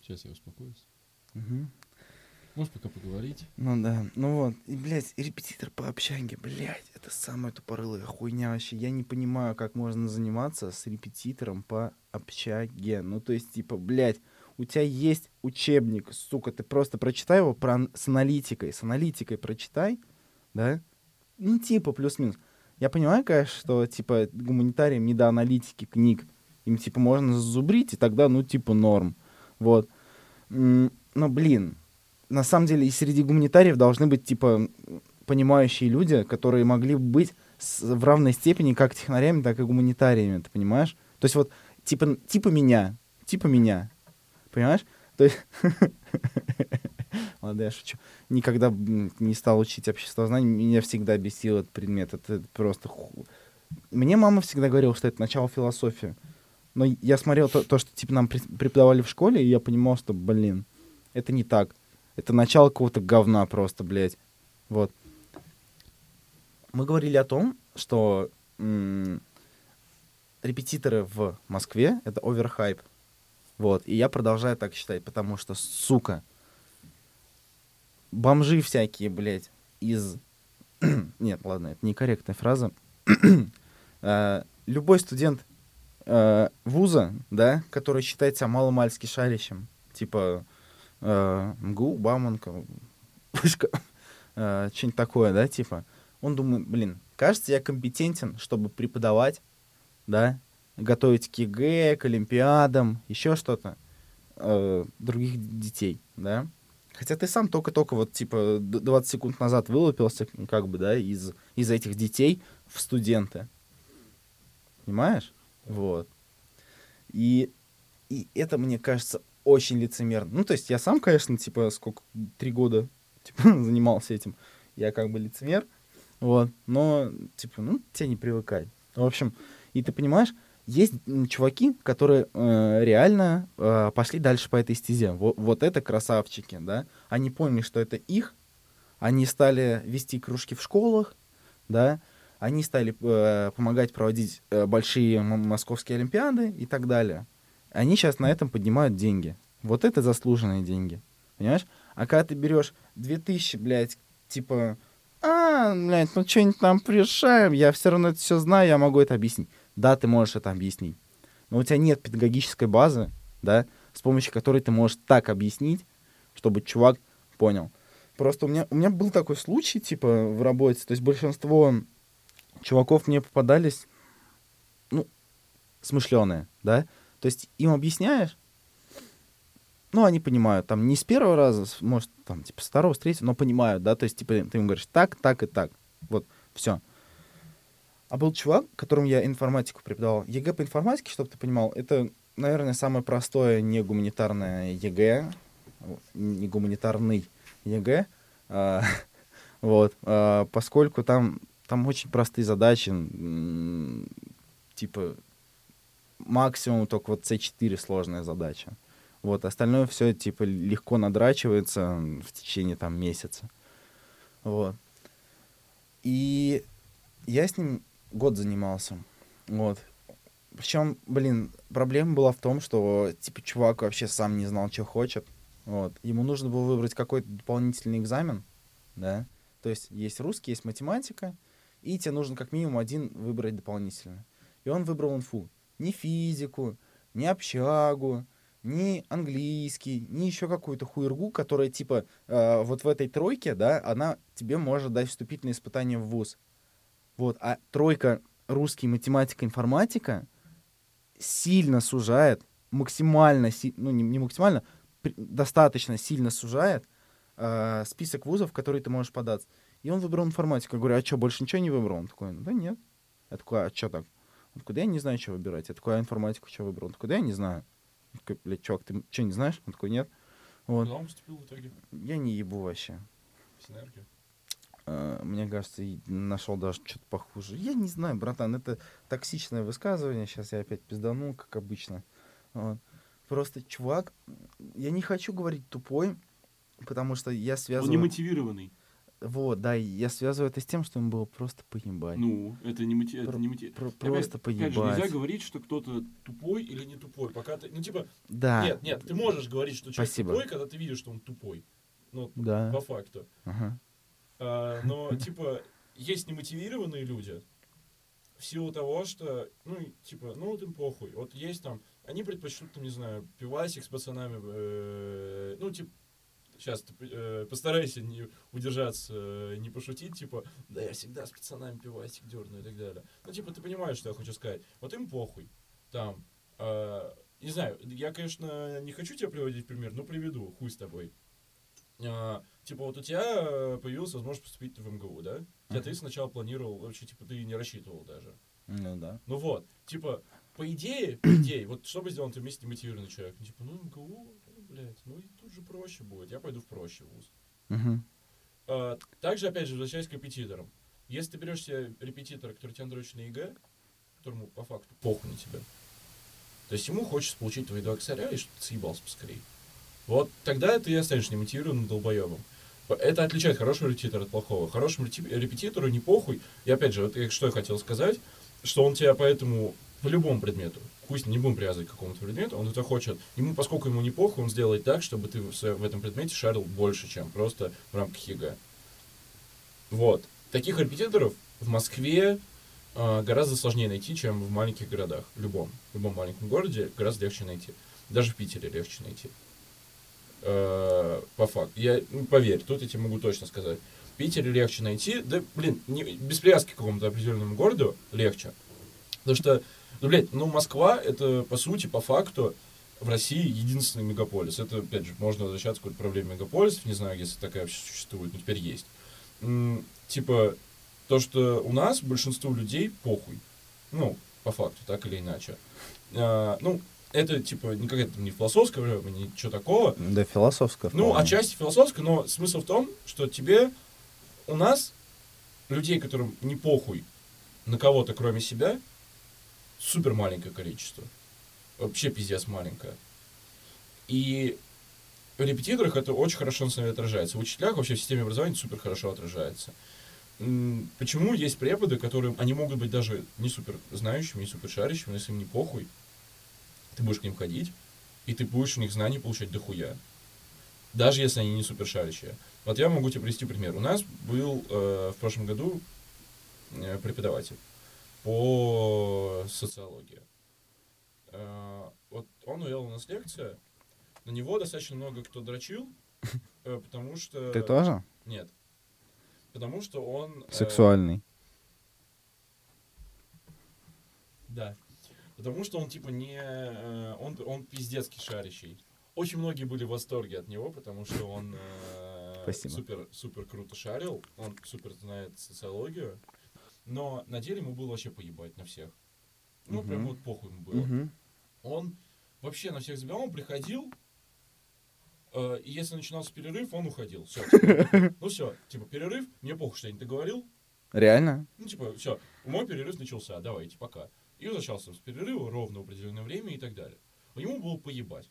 сейчас я успокоюсь. Мгм. Можешь пока поговорить? Ну да, ну вот, и, блядь, репетитор по общаге, блядь, это самая тупорылая хуйня вообще. Я не понимаю, как можно заниматься с репетитором по общаге. Ну, то есть, типа, блядь, у тебя есть учебник, сука, ты просто прочитай его про, с аналитикой, с аналитикой прочитай, да? Ну, типа, плюс-минус. Я понимаю, конечно, что, типа, гуманитариям не до аналитики книг. Им, типа, можно зубрить, и тогда, ну, типа, норм. Вот. Но, блин, на самом деле и среди гуманитариев должны быть, типа, понимающие люди, которые могли бы быть с- в равной степени как технарями, так и гуманитариями, ты понимаешь? То есть вот, типа, типа меня, типа меня, понимаешь? То есть... Ладно, я шучу. Никогда не стал учить обществознание, меня всегда бесил этот предмет. Это просто... Мне мама всегда говорила, что это начало философии. Но я смотрел то, то, что типа нам преп- преподавали в школе, и я понимал, что, блин, это не так. Это начало какого-то говна просто, блядь. Вот. Мы говорили о том, что м, репетиторы в Москве — это оверхайп. Вот, и я продолжаю так считать, потому что, сука, бомжи всякие, блядь, из... Нет, ладно, это некорректная фраза. Э, любой студент э, вуза, да, который считает себя маломальски шарящим, типа э, МГУ, Бауманка, Вышка, что-нибудь такое, да, типа, он думает, блин, кажется, я компетентен, чтобы преподавать, да, готовить к ЕГЭ, к Олимпиадам, еще что-то э, других детей, да. Хотя ты сам только-только вот, типа, 20 секунд назад вылупился, как бы, да, из, из этих детей в студенты. Понимаешь? Вот. И, и это, мне кажется, очень лицемерно. Ну, то есть я сам, конечно, типа, сколько, три года, типа, занимался этим. Я как бы лицемер, вот. Но, типа, ну, тебе не привыкать. В общем, и ты понимаешь, есть чуваки, которые э, реально э, пошли дальше по этой стезе. Вот, вот это красавчики, да. Они поняли, что это их. Они стали вести кружки в школах, да. Они стали э, помогать проводить э, большие московские олимпиады и так далее. Они сейчас на этом поднимают деньги. Вот это заслуженные деньги. Понимаешь? А когда ты берешь 2000, блядь, типа, а, блядь, ну что-нибудь там решаем, я все равно это все знаю, я могу это объяснить. Да, ты можешь это объяснить. Но у тебя нет педагогической базы, да, с помощью которой ты можешь так объяснить, чтобы чувак понял. Просто у меня, у меня был такой случай, типа, в работе. То есть большинство чуваков мне попадались, ну, смышленые, да. То есть им объясняешь, ну, они понимают, там, не с первого раза, может, там, типа, с второго, с третьего, но понимают, да, то есть, типа, ты им говоришь так, так и так, вот, все. А был чувак, которому я информатику преподавал. ЕГЭ по информатике, чтобы ты понимал, это, наверное, самое простое не гуманитарное ЕГЭ, не гуманитарный ЕГЭ, а, вот, а, поскольку там, там очень простые задачи, типа максимум только вот C4 сложная задача. Вот, остальное все, типа, легко надрачивается в течение, там, месяца. Вот. И я с ним год занимался. Вот. Причем, блин, проблема была в том, что, типа, чувак вообще сам не знал, что хочет. Вот. Ему нужно было выбрать какой-то дополнительный экзамен, да. То есть есть русский, есть математика, и тебе нужно как минимум один выбрать дополнительно. И он выбрал инфу. Ни физику, ни общагу, ни английский, ни еще какую-то хуйргу, которая типа э, вот в этой тройке, да, она тебе может дать вступительное испытание в ВУЗ. Вот, а тройка русский, математика, информатика сильно сужает, максимально, си ну не, не максимально, достаточно сильно сужает э, список вузов, в которые ты можешь податься. И он выбрал информатику. Я говорю, а что, больше ничего не выбрал? Он такой, да нет. Я такой, а что так? Он такой, да я не знаю, что выбирать. Я такой, а информатику что выбрал? Он такой, да я не знаю. Я такой, блядь, чувак, ты что, не знаешь? Он такой, нет. Вот. Куда он поступил в итоге? Я не ебу вообще. Синергия? Uh, мне кажется, нашел даже что-то похуже. Я не знаю, братан, это токсичное высказывание. Сейчас я опять пизданул, как обычно. Вот. Просто чувак, я не хочу говорить тупой, потому что я связываю... Он не мотивированный. Вот, да, я связываю это с тем, что ему было просто поебать. Ну, это не мотив... это не мотив... Про- просто опять, поебать. Опять же, нельзя говорить, что кто-то тупой или не тупой, пока ты... Ну, типа... Да. Нет, нет, ты можешь говорить, что человек Спасибо. тупой, когда ты видишь, что он тупой. Ну, Да. по факту. Ага. А, но, типа, есть немотивированные люди в силу того, что, ну, типа, ну, вот им похуй. Вот есть там, они предпочтут, там, не знаю, пивасик с пацанами, э, ну, типа, сейчас э, постарайся не удержаться, э, не пошутить, типа, да я всегда с пацанами пивасик дерну и так далее. Ну, типа, ты понимаешь, что я хочу сказать. Вот им похуй. Там, э, не знаю, я, конечно, не хочу тебя приводить в пример, но приведу, хуй с тобой. А, типа, вот у тебя появилась возможность поступить в МГУ, да? Хотя ты сначала планировал, вообще, типа, ты не рассчитывал даже. Ну да. Ну вот, типа, по идее, по идее, вот что бы сделал на твоем месте мотивированный человек? Ну, типа, ну, МГУ, ну, блядь, ну, и тут же проще будет. Я пойду в проще вуз. А, также, опять же, возвращаясь к репетиторам. Если ты берешь себе репетитора, который тебя дрочит на ЕГЭ, которому по факту похуй на тебя, то есть ему хочется получить твои два косаря и чтобы ты съебался поскорее. Вот тогда ты останешься немотивированным долбоебом. Это отличает хорошего репетитора от плохого. Хорошему репети- репетитору не похуй. И опять же, вот что я хотел сказать, что он тебя поэтому по любому предмету, пусть не будем привязывать к какому-то предмету, он это хочет, ему, поскольку ему не похуй, он сделает так, чтобы ты в этом предмете шарил больше, чем просто в рамках ЕГЭ. Вот. Таких репетиторов в Москве э, гораздо сложнее найти, чем в маленьких городах. В любом. В любом маленьком городе гораздо легче найти. Даже в Питере легче найти. Э, по факту. Я, ну, поверь, тут я тебе могу точно сказать. В Питере легче найти. Да, блин, не, без привязки к какому-то определенному городу легче. Потому что, ну, блядь, ну, Москва — это, по сути, по факту, в России единственный мегаполис. Это, опять же, можно возвращаться к проблеме мегаполисов, не знаю, если такая вообще существует, но теперь есть. М, типа, то, что у нас большинству людей похуй. Ну, по факту, так или иначе. А, ну, это, типа, не какая-то не философская проблема, ничего такого. Да, философская. Ну, вполне. отчасти философская, но смысл в том, что тебе, у нас, людей, которым не похуй на кого-то, кроме себя, супер маленькое количество. Вообще пиздец маленькое. И в репетиторах это очень хорошо на самом деле отражается. В учителях вообще в системе образования супер хорошо отражается. Почему есть преподы, которые, они могут быть даже не супер знающими, не супер шарящими, но если им не похуй, ты будешь к ним ходить, и ты будешь у них знаний получать дохуя. Даже если они не супер шарящие. Вот я могу тебе привести пример. У нас был э, в прошлом году э, преподаватель по социологии. Э, вот он вел у нас лекцию, на него достаточно много кто дрочил, э, потому что... Ты тоже? Нет. Потому что он... э, Сексуальный. Да. Потому что он типа не... э, он, он пиздецкий шарящий. Очень многие были в восторге от него, потому что он э, супер, супер круто шарил, он супер знает социологию, но на деле ему было вообще поебать на всех. Ну, прям Мгм. вот похуй ему было. Мгм. Он вообще на всех забивал, он приходил, э, и если начинался перерыв, он уходил. Все, ну все, типа перерыв, мне похуй, что я не договорил, Реально? ну, типа, все, мой перерыв начался, давайте, пока. И возвращался с перерыва ровно в определенное время и так далее. Но ему было поебать.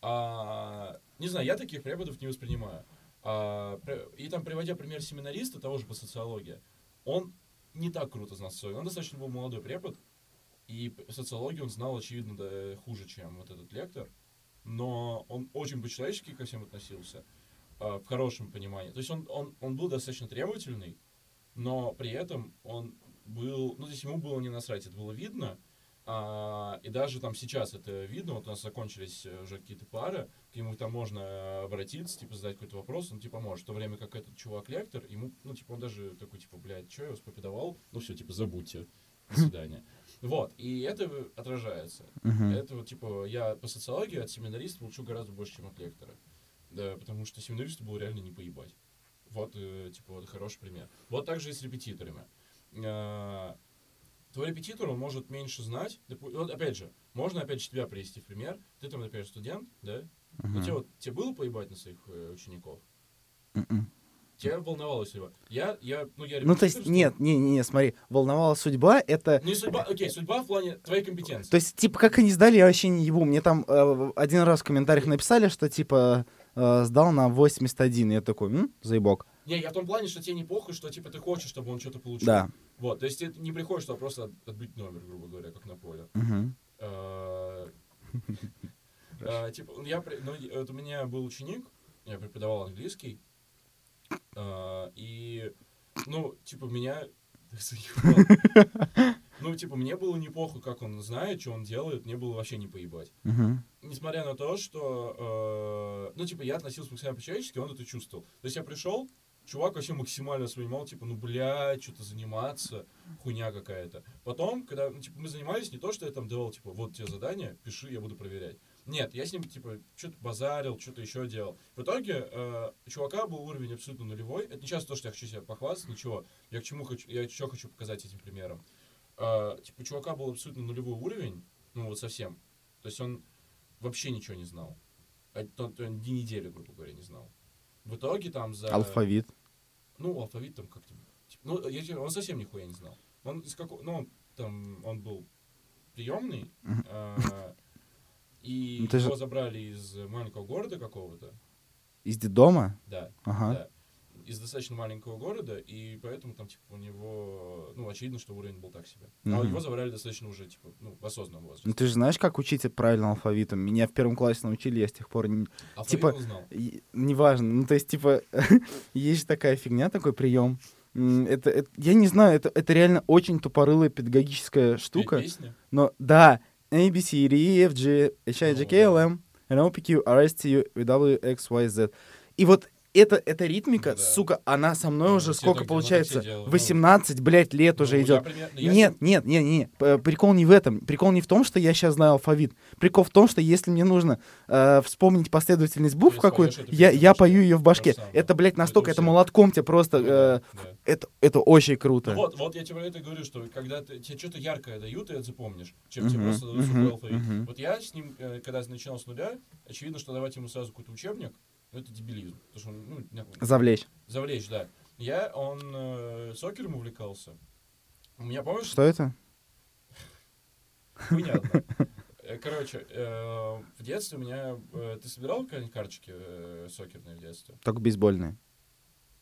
А, не знаю, я таких преподов не воспринимаю. А, и там, приводя пример семинариста, того же по социологии, он не так круто знал социологию. Он достаточно был молодой препод, и социологию он знал, очевидно, да, хуже, чем вот этот лектор. Но он очень по-человечески ко всем относился, а, в хорошем понимании. То есть он, он, он был достаточно требовательный, но при этом он был, ну, здесь ему было не насрать, это было видно, а, и даже там сейчас это видно, вот у нас закончились э, уже какие-то пары, к нему там можно э, обратиться, типа, задать какой-то вопрос, он, типа, может, в то время как этот чувак-лектор, ему, ну, типа, он даже такой, типа, блядь, что я вас преподавал? Ну, все, типа, забудьте, до свидания. Вот, и это отражается. Мгм. Это вот, типа, я по социологии от семинариста получу гораздо больше, чем от лектора. Да, потому что семинаристу было реально не поебать. Вот, э, типа, вот хороший пример. Вот так же и с репетиторами. Э, Твой репетитор, он может меньше знать. Вот опять же, можно опять же тебя привести в пример. Ты там, например, студент, да? Но Мгм. тебе вот тебе было поебать на своих э, учеников? Мгм. Тебя волновалось либо? Я, я, ну, я Ну, то есть, нет, не, не, не, смотри, волновала судьба, это... Не судьба, окей, судьба в плане твоей компетенции. То есть, типа, как они сдали, я вообще не ебу. Мне там э, один раз в комментариях написали, что, типа, э, сдал на 81. Я такой, м, заебок. Не, я в том плане, что тебе не похуй, что типа ты хочешь, чтобы он что-то получил. Да. Вот, то есть ты не приходишь, чтобы просто от- отбить номер, грубо говоря, как на поле. Э, э, Типа, я, ну, вот у меня был ученик, я преподавал английский, э, и, ну, типа, меня... Ну, типа, мне было не похуй, как он знает, что он делает, мне было вообще не поебать. Мгм. Несмотря на то, что, э, ну, типа, я относился максимально по-человечески, он это чувствовал. То есть я пришел, чувак вообще максимально воспринимал, типа, ну, блядь, что-то заниматься, хуйня какая-то. Потом, когда, ну, типа, мы занимались, не то, что я там делал, типа, вот тебе задание, пиши, я буду проверять. Нет, я с ним, типа, что-то базарил, что-то еще делал. В итоге э, чувака был уровень абсолютно нулевой. Это не часто то, что я хочу себя похвастаться, ничего. Я к чему хочу, я что хочу показать этим примером. Э, типа, чувака был абсолютно нулевой уровень, ну, вот совсем. То есть он вообще ничего не знал. То- то ни недели, грубо говоря, не знал. В итоге там за... Алфавит. Ну, алфавит там как-то... типа, ну, я, он совсем нихуя не знал. Он из какого... Ну, он там, он был приемный, а, и Ну, же- его забрали из маленького города какого-то, Из детдома? да, Ага. да. Из достаточно маленького города, и поэтому там, типа, у него, ну, очевидно, что уровень был так себе. А Мгм. его забрали достаточно уже, типа, ну, в осознанном возрасте. Ну, ты же знаешь, как учить правильно алфавитом? Меня в первом классе научили, я с тех пор... не- Алфавит типа, он знал. И- Неважно. Ну, то есть, типа, есть же такая фигня, такой прием. Это, это- я не знаю, это, это реально очень тупорылая педагогическая штука. песни? Но да, A, B, C, D, E, F, G, H, I, J, K, L, M, N, O, P, Q, R, S, T, U, W, X, Y, Z. И вот эта, эта ритмика, Ну да. сука, она со мной Ну, уже сколько ну, получается? делают. Ну, 18, блядь, лет уже Ну, я идет. примерно- я Нет, нет, нет, нет. П- Прикол не в этом. Прикол не в том, что я сейчас знаю алфавит. Прикол в том, что если мне нужно э, вспомнить последовательность букв какую-то, это я, я пою ее в башке. Самое. Это, блядь, настолько, это молотком тебе просто... Ну, э, да, да. это, это очень круто. Ну Вот, вот я тебе про это говорю, что когда ты- тебе что-то яркое дают, ты это запомнишь, чем тебе Мгм, просто дадут сухой алфавит. мгм. Вот я с ним, э, когда начинал с нуля, очевидно, что давать ему сразу какой-то учебник, ну, это дебилизм. Потому что он, ну, не- Завлечь. завлечь, да. Я, он э, сокером увлекался. У меня, помнишь, Что это? Понятно. Э, Короче, э, в детстве у меня... э, Ты собирал какие-нибудь карточки э, сокерные в детстве? Только бейсбольные.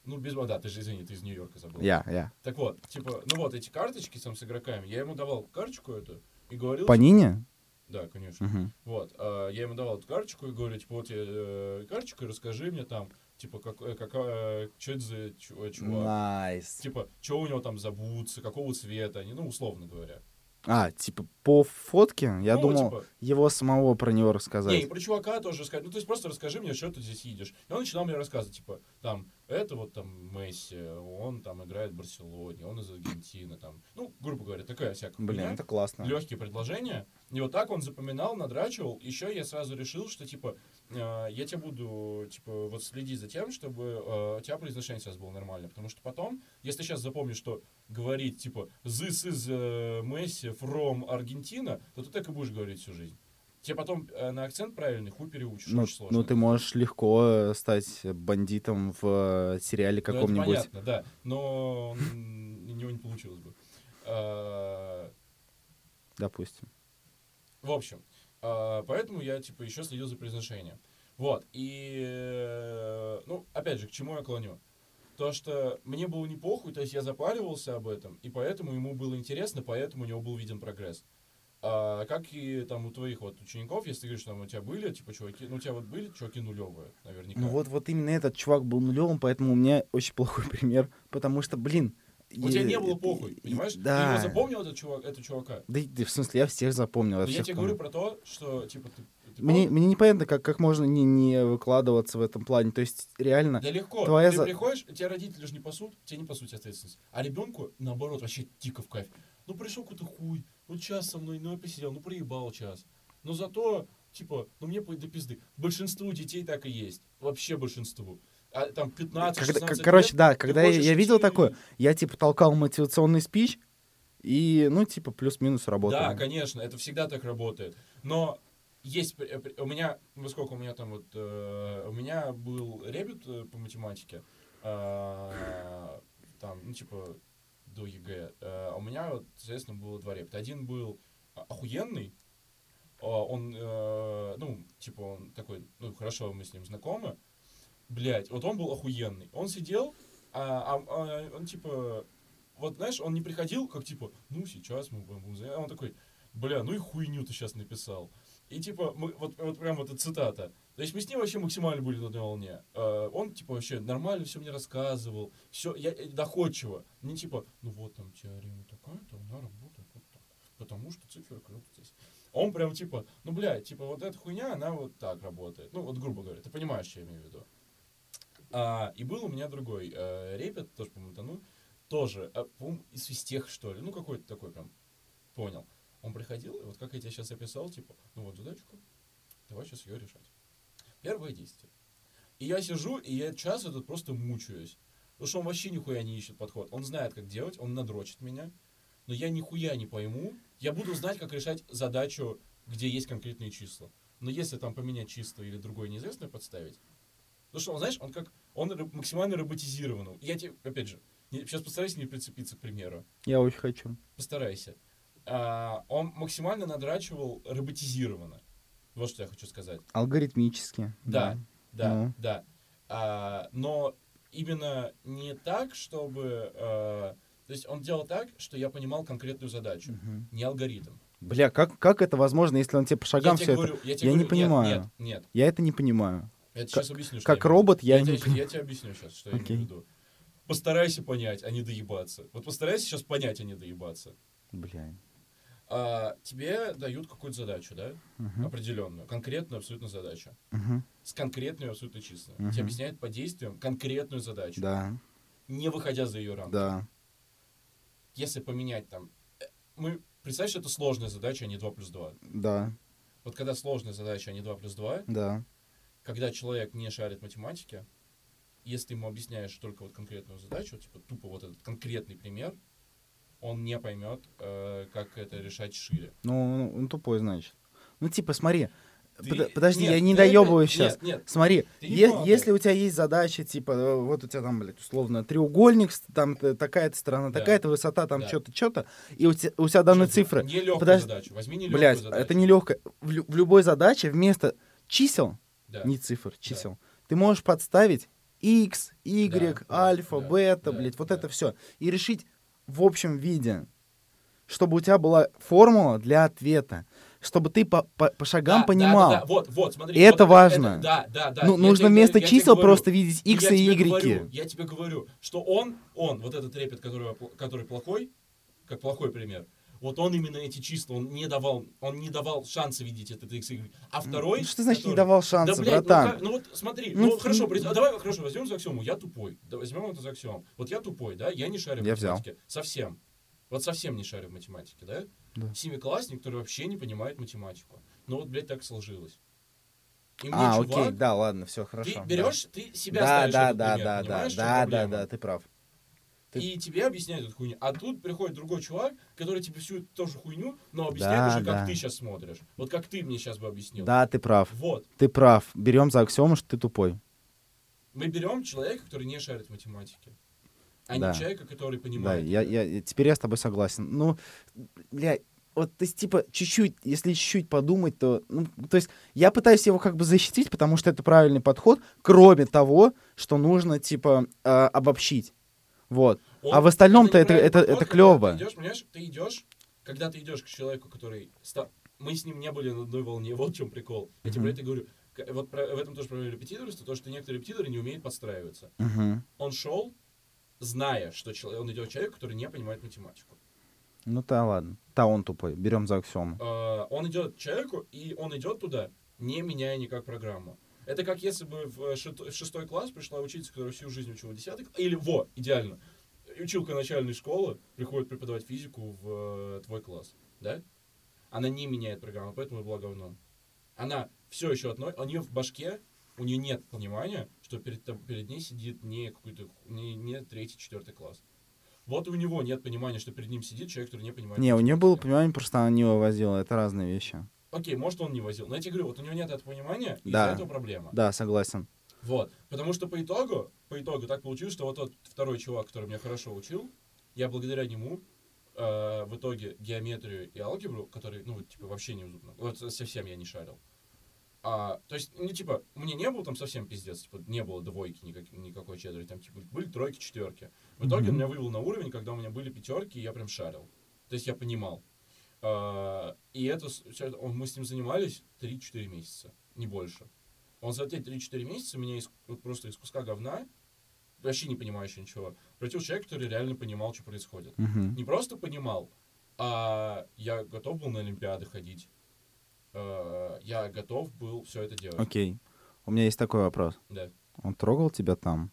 Ну, без... Да, ты же, извини, ты из Нью-Йорка забыл. Я, я. Так вот, типа, ну вот эти карточки самые с игроками, я ему давал карточку эту и говорил... Panini? Да, конечно. Мгм. Вот, а, я ему давал эту карточку и говорю, типа, вот я э, карточку, и расскажи мне там, типа, как, э, какая, что это за э, чувак. Nice. Типа, что у него там за бутсы, какого цвета они, ну, условно говоря. А, типа, по фотке? Я Ну, думал, типа, его самого про него Не, и рассказать. про чувака тоже рассказать. Ну, то есть просто расскажи мне, что ты здесь едешь. И он начинал мне рассказывать, типа, там, это вот там Месси, он там играет в Барселоне, он из Аргентины, там, ну, грубо говоря, такая всякая Блин, хуйня. это классно. легкие предложения. И вот так он запоминал, надрачивал. Еще я сразу решил, что, типа, я тебе буду, типа, вот следить за тем, чтобы э, у тебя произношение сейчас было нормально. Потому что потом, если сейчас запомнишь, что говорить, типа, this is э, Messi from Аргентина, то ты так и будешь говорить всю жизнь. Тебе потом э, на акцент правильный хуй переучишь. Ну, очень сложно. ну, ты можешь легко э, стать бандитом в сериале Ну, каком-нибудь. понятно, да. Но у него не получилось бы. Э, Допустим. В общем, а, поэтому я, типа, еще следил за произношением. Вот, и, э, ну, опять же, к чему я клоню? То, что мне было не похуй, то есть я запаривался об этом, и поэтому ему было интересно, поэтому у него был виден прогресс. А, как и там у твоих вот учеников, если ты говоришь, там у тебя были, типа, чуваки, ну, у тебя вот были чуваки нулевые, наверняка. Ну вот, вот именно этот чувак был нулевым, поэтому у меня очень плохой пример, потому что, блин... У тебя е- не было и- похуй, и- понимаешь? Ты Да. его запомнил, этот чувак, этого чувака? Да, и- да, в смысле, я всех запомнил. Я я всех тебе помню. говорю про то, что, типа, ты... ты Мне, мне непонятно, как, как можно не, не выкладываться в этом плане. То есть, реально, Да легко. Твоя ты за- приходишь, тебя родители же не пасут, тебе не пасут ответственность. А ребенку, наоборот, вообще дико в кайф. Ну, пришел какой-то хуй, ну, час со мной, ну, я посидел, ну, проебал час. Но зато, типа, ну, мне до пизды. Большинству детей так и есть. Вообще большинству. А там 15 когда, 16 к- короче, лет, да, когда я, я видел такое, я, типа, толкал мотивационный спич, и, ну, типа, плюс-минус работало. Да, конечно, это всегда так работает. Но есть у меня, во сколько у меня там вот, э, у меня был ребют э, по математике, э, там, ну, типа, до ЕГЭ. Э, а у меня, вот, соответственно, было два ребята. Один был а- охуенный, он, э, ну, типа, он такой, ну, хорошо, мы с ним знакомы. Блять, вот он был охуенный. Он сидел, а, а- а он, типа, вот, знаешь, он не приходил, как, типа, ну, сейчас мы будем. А Он такой, бля, ну и хуйню ты сейчас написал. И, типа, мы, вот, вот прям вот эта цитата. То есть мы с ним вообще максимально были на одной волне. Э, он, типа, вообще нормально все мне рассказывал. Все, я э, доходчиво. Не типа, ну вот там теорема такая-то, она работает вот так. Потому что циферка вот здесь. Он прям типа, ну, блядь, типа, вот эта хуйня, она вот так работает. Ну, вот грубо говоря, ты понимаешь, что я имею в виду. А, и был у меня другой э, репет, тоже, по-моему, тону, тоже, а, по-моему, из физтех, что ли, ну, какой-то такой прям, понял. Он приходил, и вот как я тебе сейчас описал, типа, ну, вот задачку, давай сейчас ее решать. Первое действие. И я сижу, и я час этот просто мучаюсь. Потому что он вообще нихуя не ищет подход. Он знает, как делать, он надрочит меня, но я нихуя не пойму. Я буду знать, как решать задачу, где есть конкретные числа. Но если там поменять числа или другое неизвестное подставить, ну что, он, знаешь, он как, он максимально роботизирован. Я тебе, опять же, не- сейчас постарайся не прицепиться к примеру. Я очень хочу. Постарайся. А, он максимально надрачивал роботизированно. Вот что я хочу сказать. Алгоритмически. Да, да, Ну. да. А, но именно не так, чтобы... э, то есть он делал так, что я понимал конкретную задачу, Мгм. не алгоритм. Бля, как, как это возможно, если он тебе по шагам я все тебе это... говорю, я, тебе я не говорю, нет, понимаю. Нет, нет, Я это не понимаю. Я тебе сейчас объясню, что Как я робот я, я, не тебе, я тебе объясню сейчас, что я Окей. имею в виду. Постарайся понять, а не доебаться. Вот постарайся сейчас понять, а не доебаться. Бля. А, тебе дают какую-то задачу, да? Мгм. Определенную, конкретную абсолютно задачу. Мгм. С конкретной абсолютно числами. Мгм. Тебе объясняют по действиям конкретную задачу, Да, не выходя за ее рамки. да. Если поменять там... э, Мы, представь, что это сложная задача, а не 2 плюс 2. Да, Вот когда сложная задача, а не 2 плюс 2, да. Когда человек не шарит в математике, если ему объясняешь только вот конкретную задачу, типа тупо вот этот конкретный пример, он не поймет, э, как это решать шире. Ну, он, он тупой, значит. Ну, типа, смотри. Ты- Под- подожди, нет, я не доебываю сейчас. Нет, нет, Смотри, е- если у тебя есть задача, типа, э, вот у тебя там, блядь, условно, треугольник, там такая-то сторона, Да. такая-то высота, там Да. что-то, что-то, и у тебя, у тебя данные Сейчас, цифры. Не легкую Подожди. задачу. Возьми не легкую Блядь, задачу. это не легко. В, лю- в любой задаче вместо чисел, Да. не цифр, чисел, ты можешь подставить x, y, Да, да, альфа, да, бета, да, блядь, вот да. это все. И решить в общем виде, чтобы у тебя была формула для ответа, чтобы ты по, по, по шагам Да, понимал. Да, да, да. Вот, вот, смотри. Это вот важно. да, да, да. Ну, Я нужно тебе вместо я чисел говорю, просто видеть x и y. говорю, я тебе говорю, что он, он, вот этот репет, который, который плохой, как плохой пример, вот он именно эти числа, он не давал, он не давал шанса видеть этот x, y. А второй... Ну, что значит не который- давал Да, шанса, блядь, ну, братан? как- ну вот смотри, Ну, ну, хорошо, ну, приз- а давай хорошо, возьмем за аксиому, я тупой, да, возьмем это за аксиому. Вот я тупой, да, я не шарю в Я взял. математике, совсем. Вот совсем не шарю в математике, да? Да. Семиклассник, который вообще не понимает математику. Ну вот, блядь, так сложилось. И мне А, чувак, окей, да, ладно, все, хорошо. ты да. берешь, ты себя да, ставишь да, да, пример, да, да, в да, да, проблема? да, ты прав. Ты- И тебе объясняют эту хуйню. А тут приходит другой чувак, который тебе всю эту тоже хуйню, но объясняет Да, уже, как да. ты сейчас смотришь. Вот как ты мне сейчас бы объяснил. Да, ты прав. Вот. Ты прав. Берем за аксиому, что ты тупой. Мы берем человека, который не шарит в математике. А Да. не человека, который Да, понимает. я, я, я- теперь я с тобой согласен. Ну, бля, вот, то есть, типа, чуть-чуть, если чуть-чуть подумать, то, ну, то есть, я пытаюсь его как бы защитить, потому что это правильный подход, кроме того, что нужно, типа, э, обобщить. Вот. Он- а в остальном-то это- это- это когда клёво. Ты идешь, понимаешь, ты идешь, когда ты идешь к человеку, который... Мы с ним не были на одной волне, вот в чем прикол. Я тебе про это говорю. К- Вот про- в этом тоже проблема репетиторства, то, что некоторые репетиторы не умеют подстраиваться. Мгм. Он шел, зная, что чело- он идет человек, который не понимает математику. Ну, да, ладно. Да, он тупой. Берем за аксиому. Э, Он идет к человеку, и он идет туда, не меняя никак программу. Это как если бы в шестой, в шестой класс пришла учительница, которая всю жизнь учила десятый, к- или во, идеально, училка начальной школы приходит преподавать физику в э, твой класс, да? Она не меняет программу, поэтому и была говном. Она все еще одной, у нее в башке, у нее нет понимания, что перед, перед ней сидит не какой-то, не, не третий, четвертый класс. Вот у него нет понимания, что перед ним сидит человек, который не понимает. Не, у нее было понимание, просто она не вывозила. Это разные вещи. Окей, может, он не возил. Но я тебе говорю, вот у него нет этого понимания, и Да. из-за этого проблема. Да, согласен. Вот. Потому что по итогу, по итогу так получилось, что вот тот второй чувак, который меня хорошо учил, я благодаря нему э, в итоге геометрию и алгебру, который, ну, типа, вообще не зубно. Вот совсем я не шарил. А, то есть, не типа, мне не было там совсем пиздец, типа, не было двойки никак, никакой четверти, там, типа, были тройки, четверки. В итоге Мгм. он меня вывел на уровень, когда у меня были пятерки, и я прям шарил. То есть я понимал. А, и это, мы с ним занимались 3-4 месяца, не больше. Он за эти 3-4 месяца меня из- вот просто из куска говна, вообще не понимающий ничего, превратил в человека, который реально понимал, что происходит. Мгм. Не просто понимал, а я готов был на Олимпиады ходить. А, я готов был все это делать. Окей. У меня есть такой вопрос. Да. Он трогал тебя там?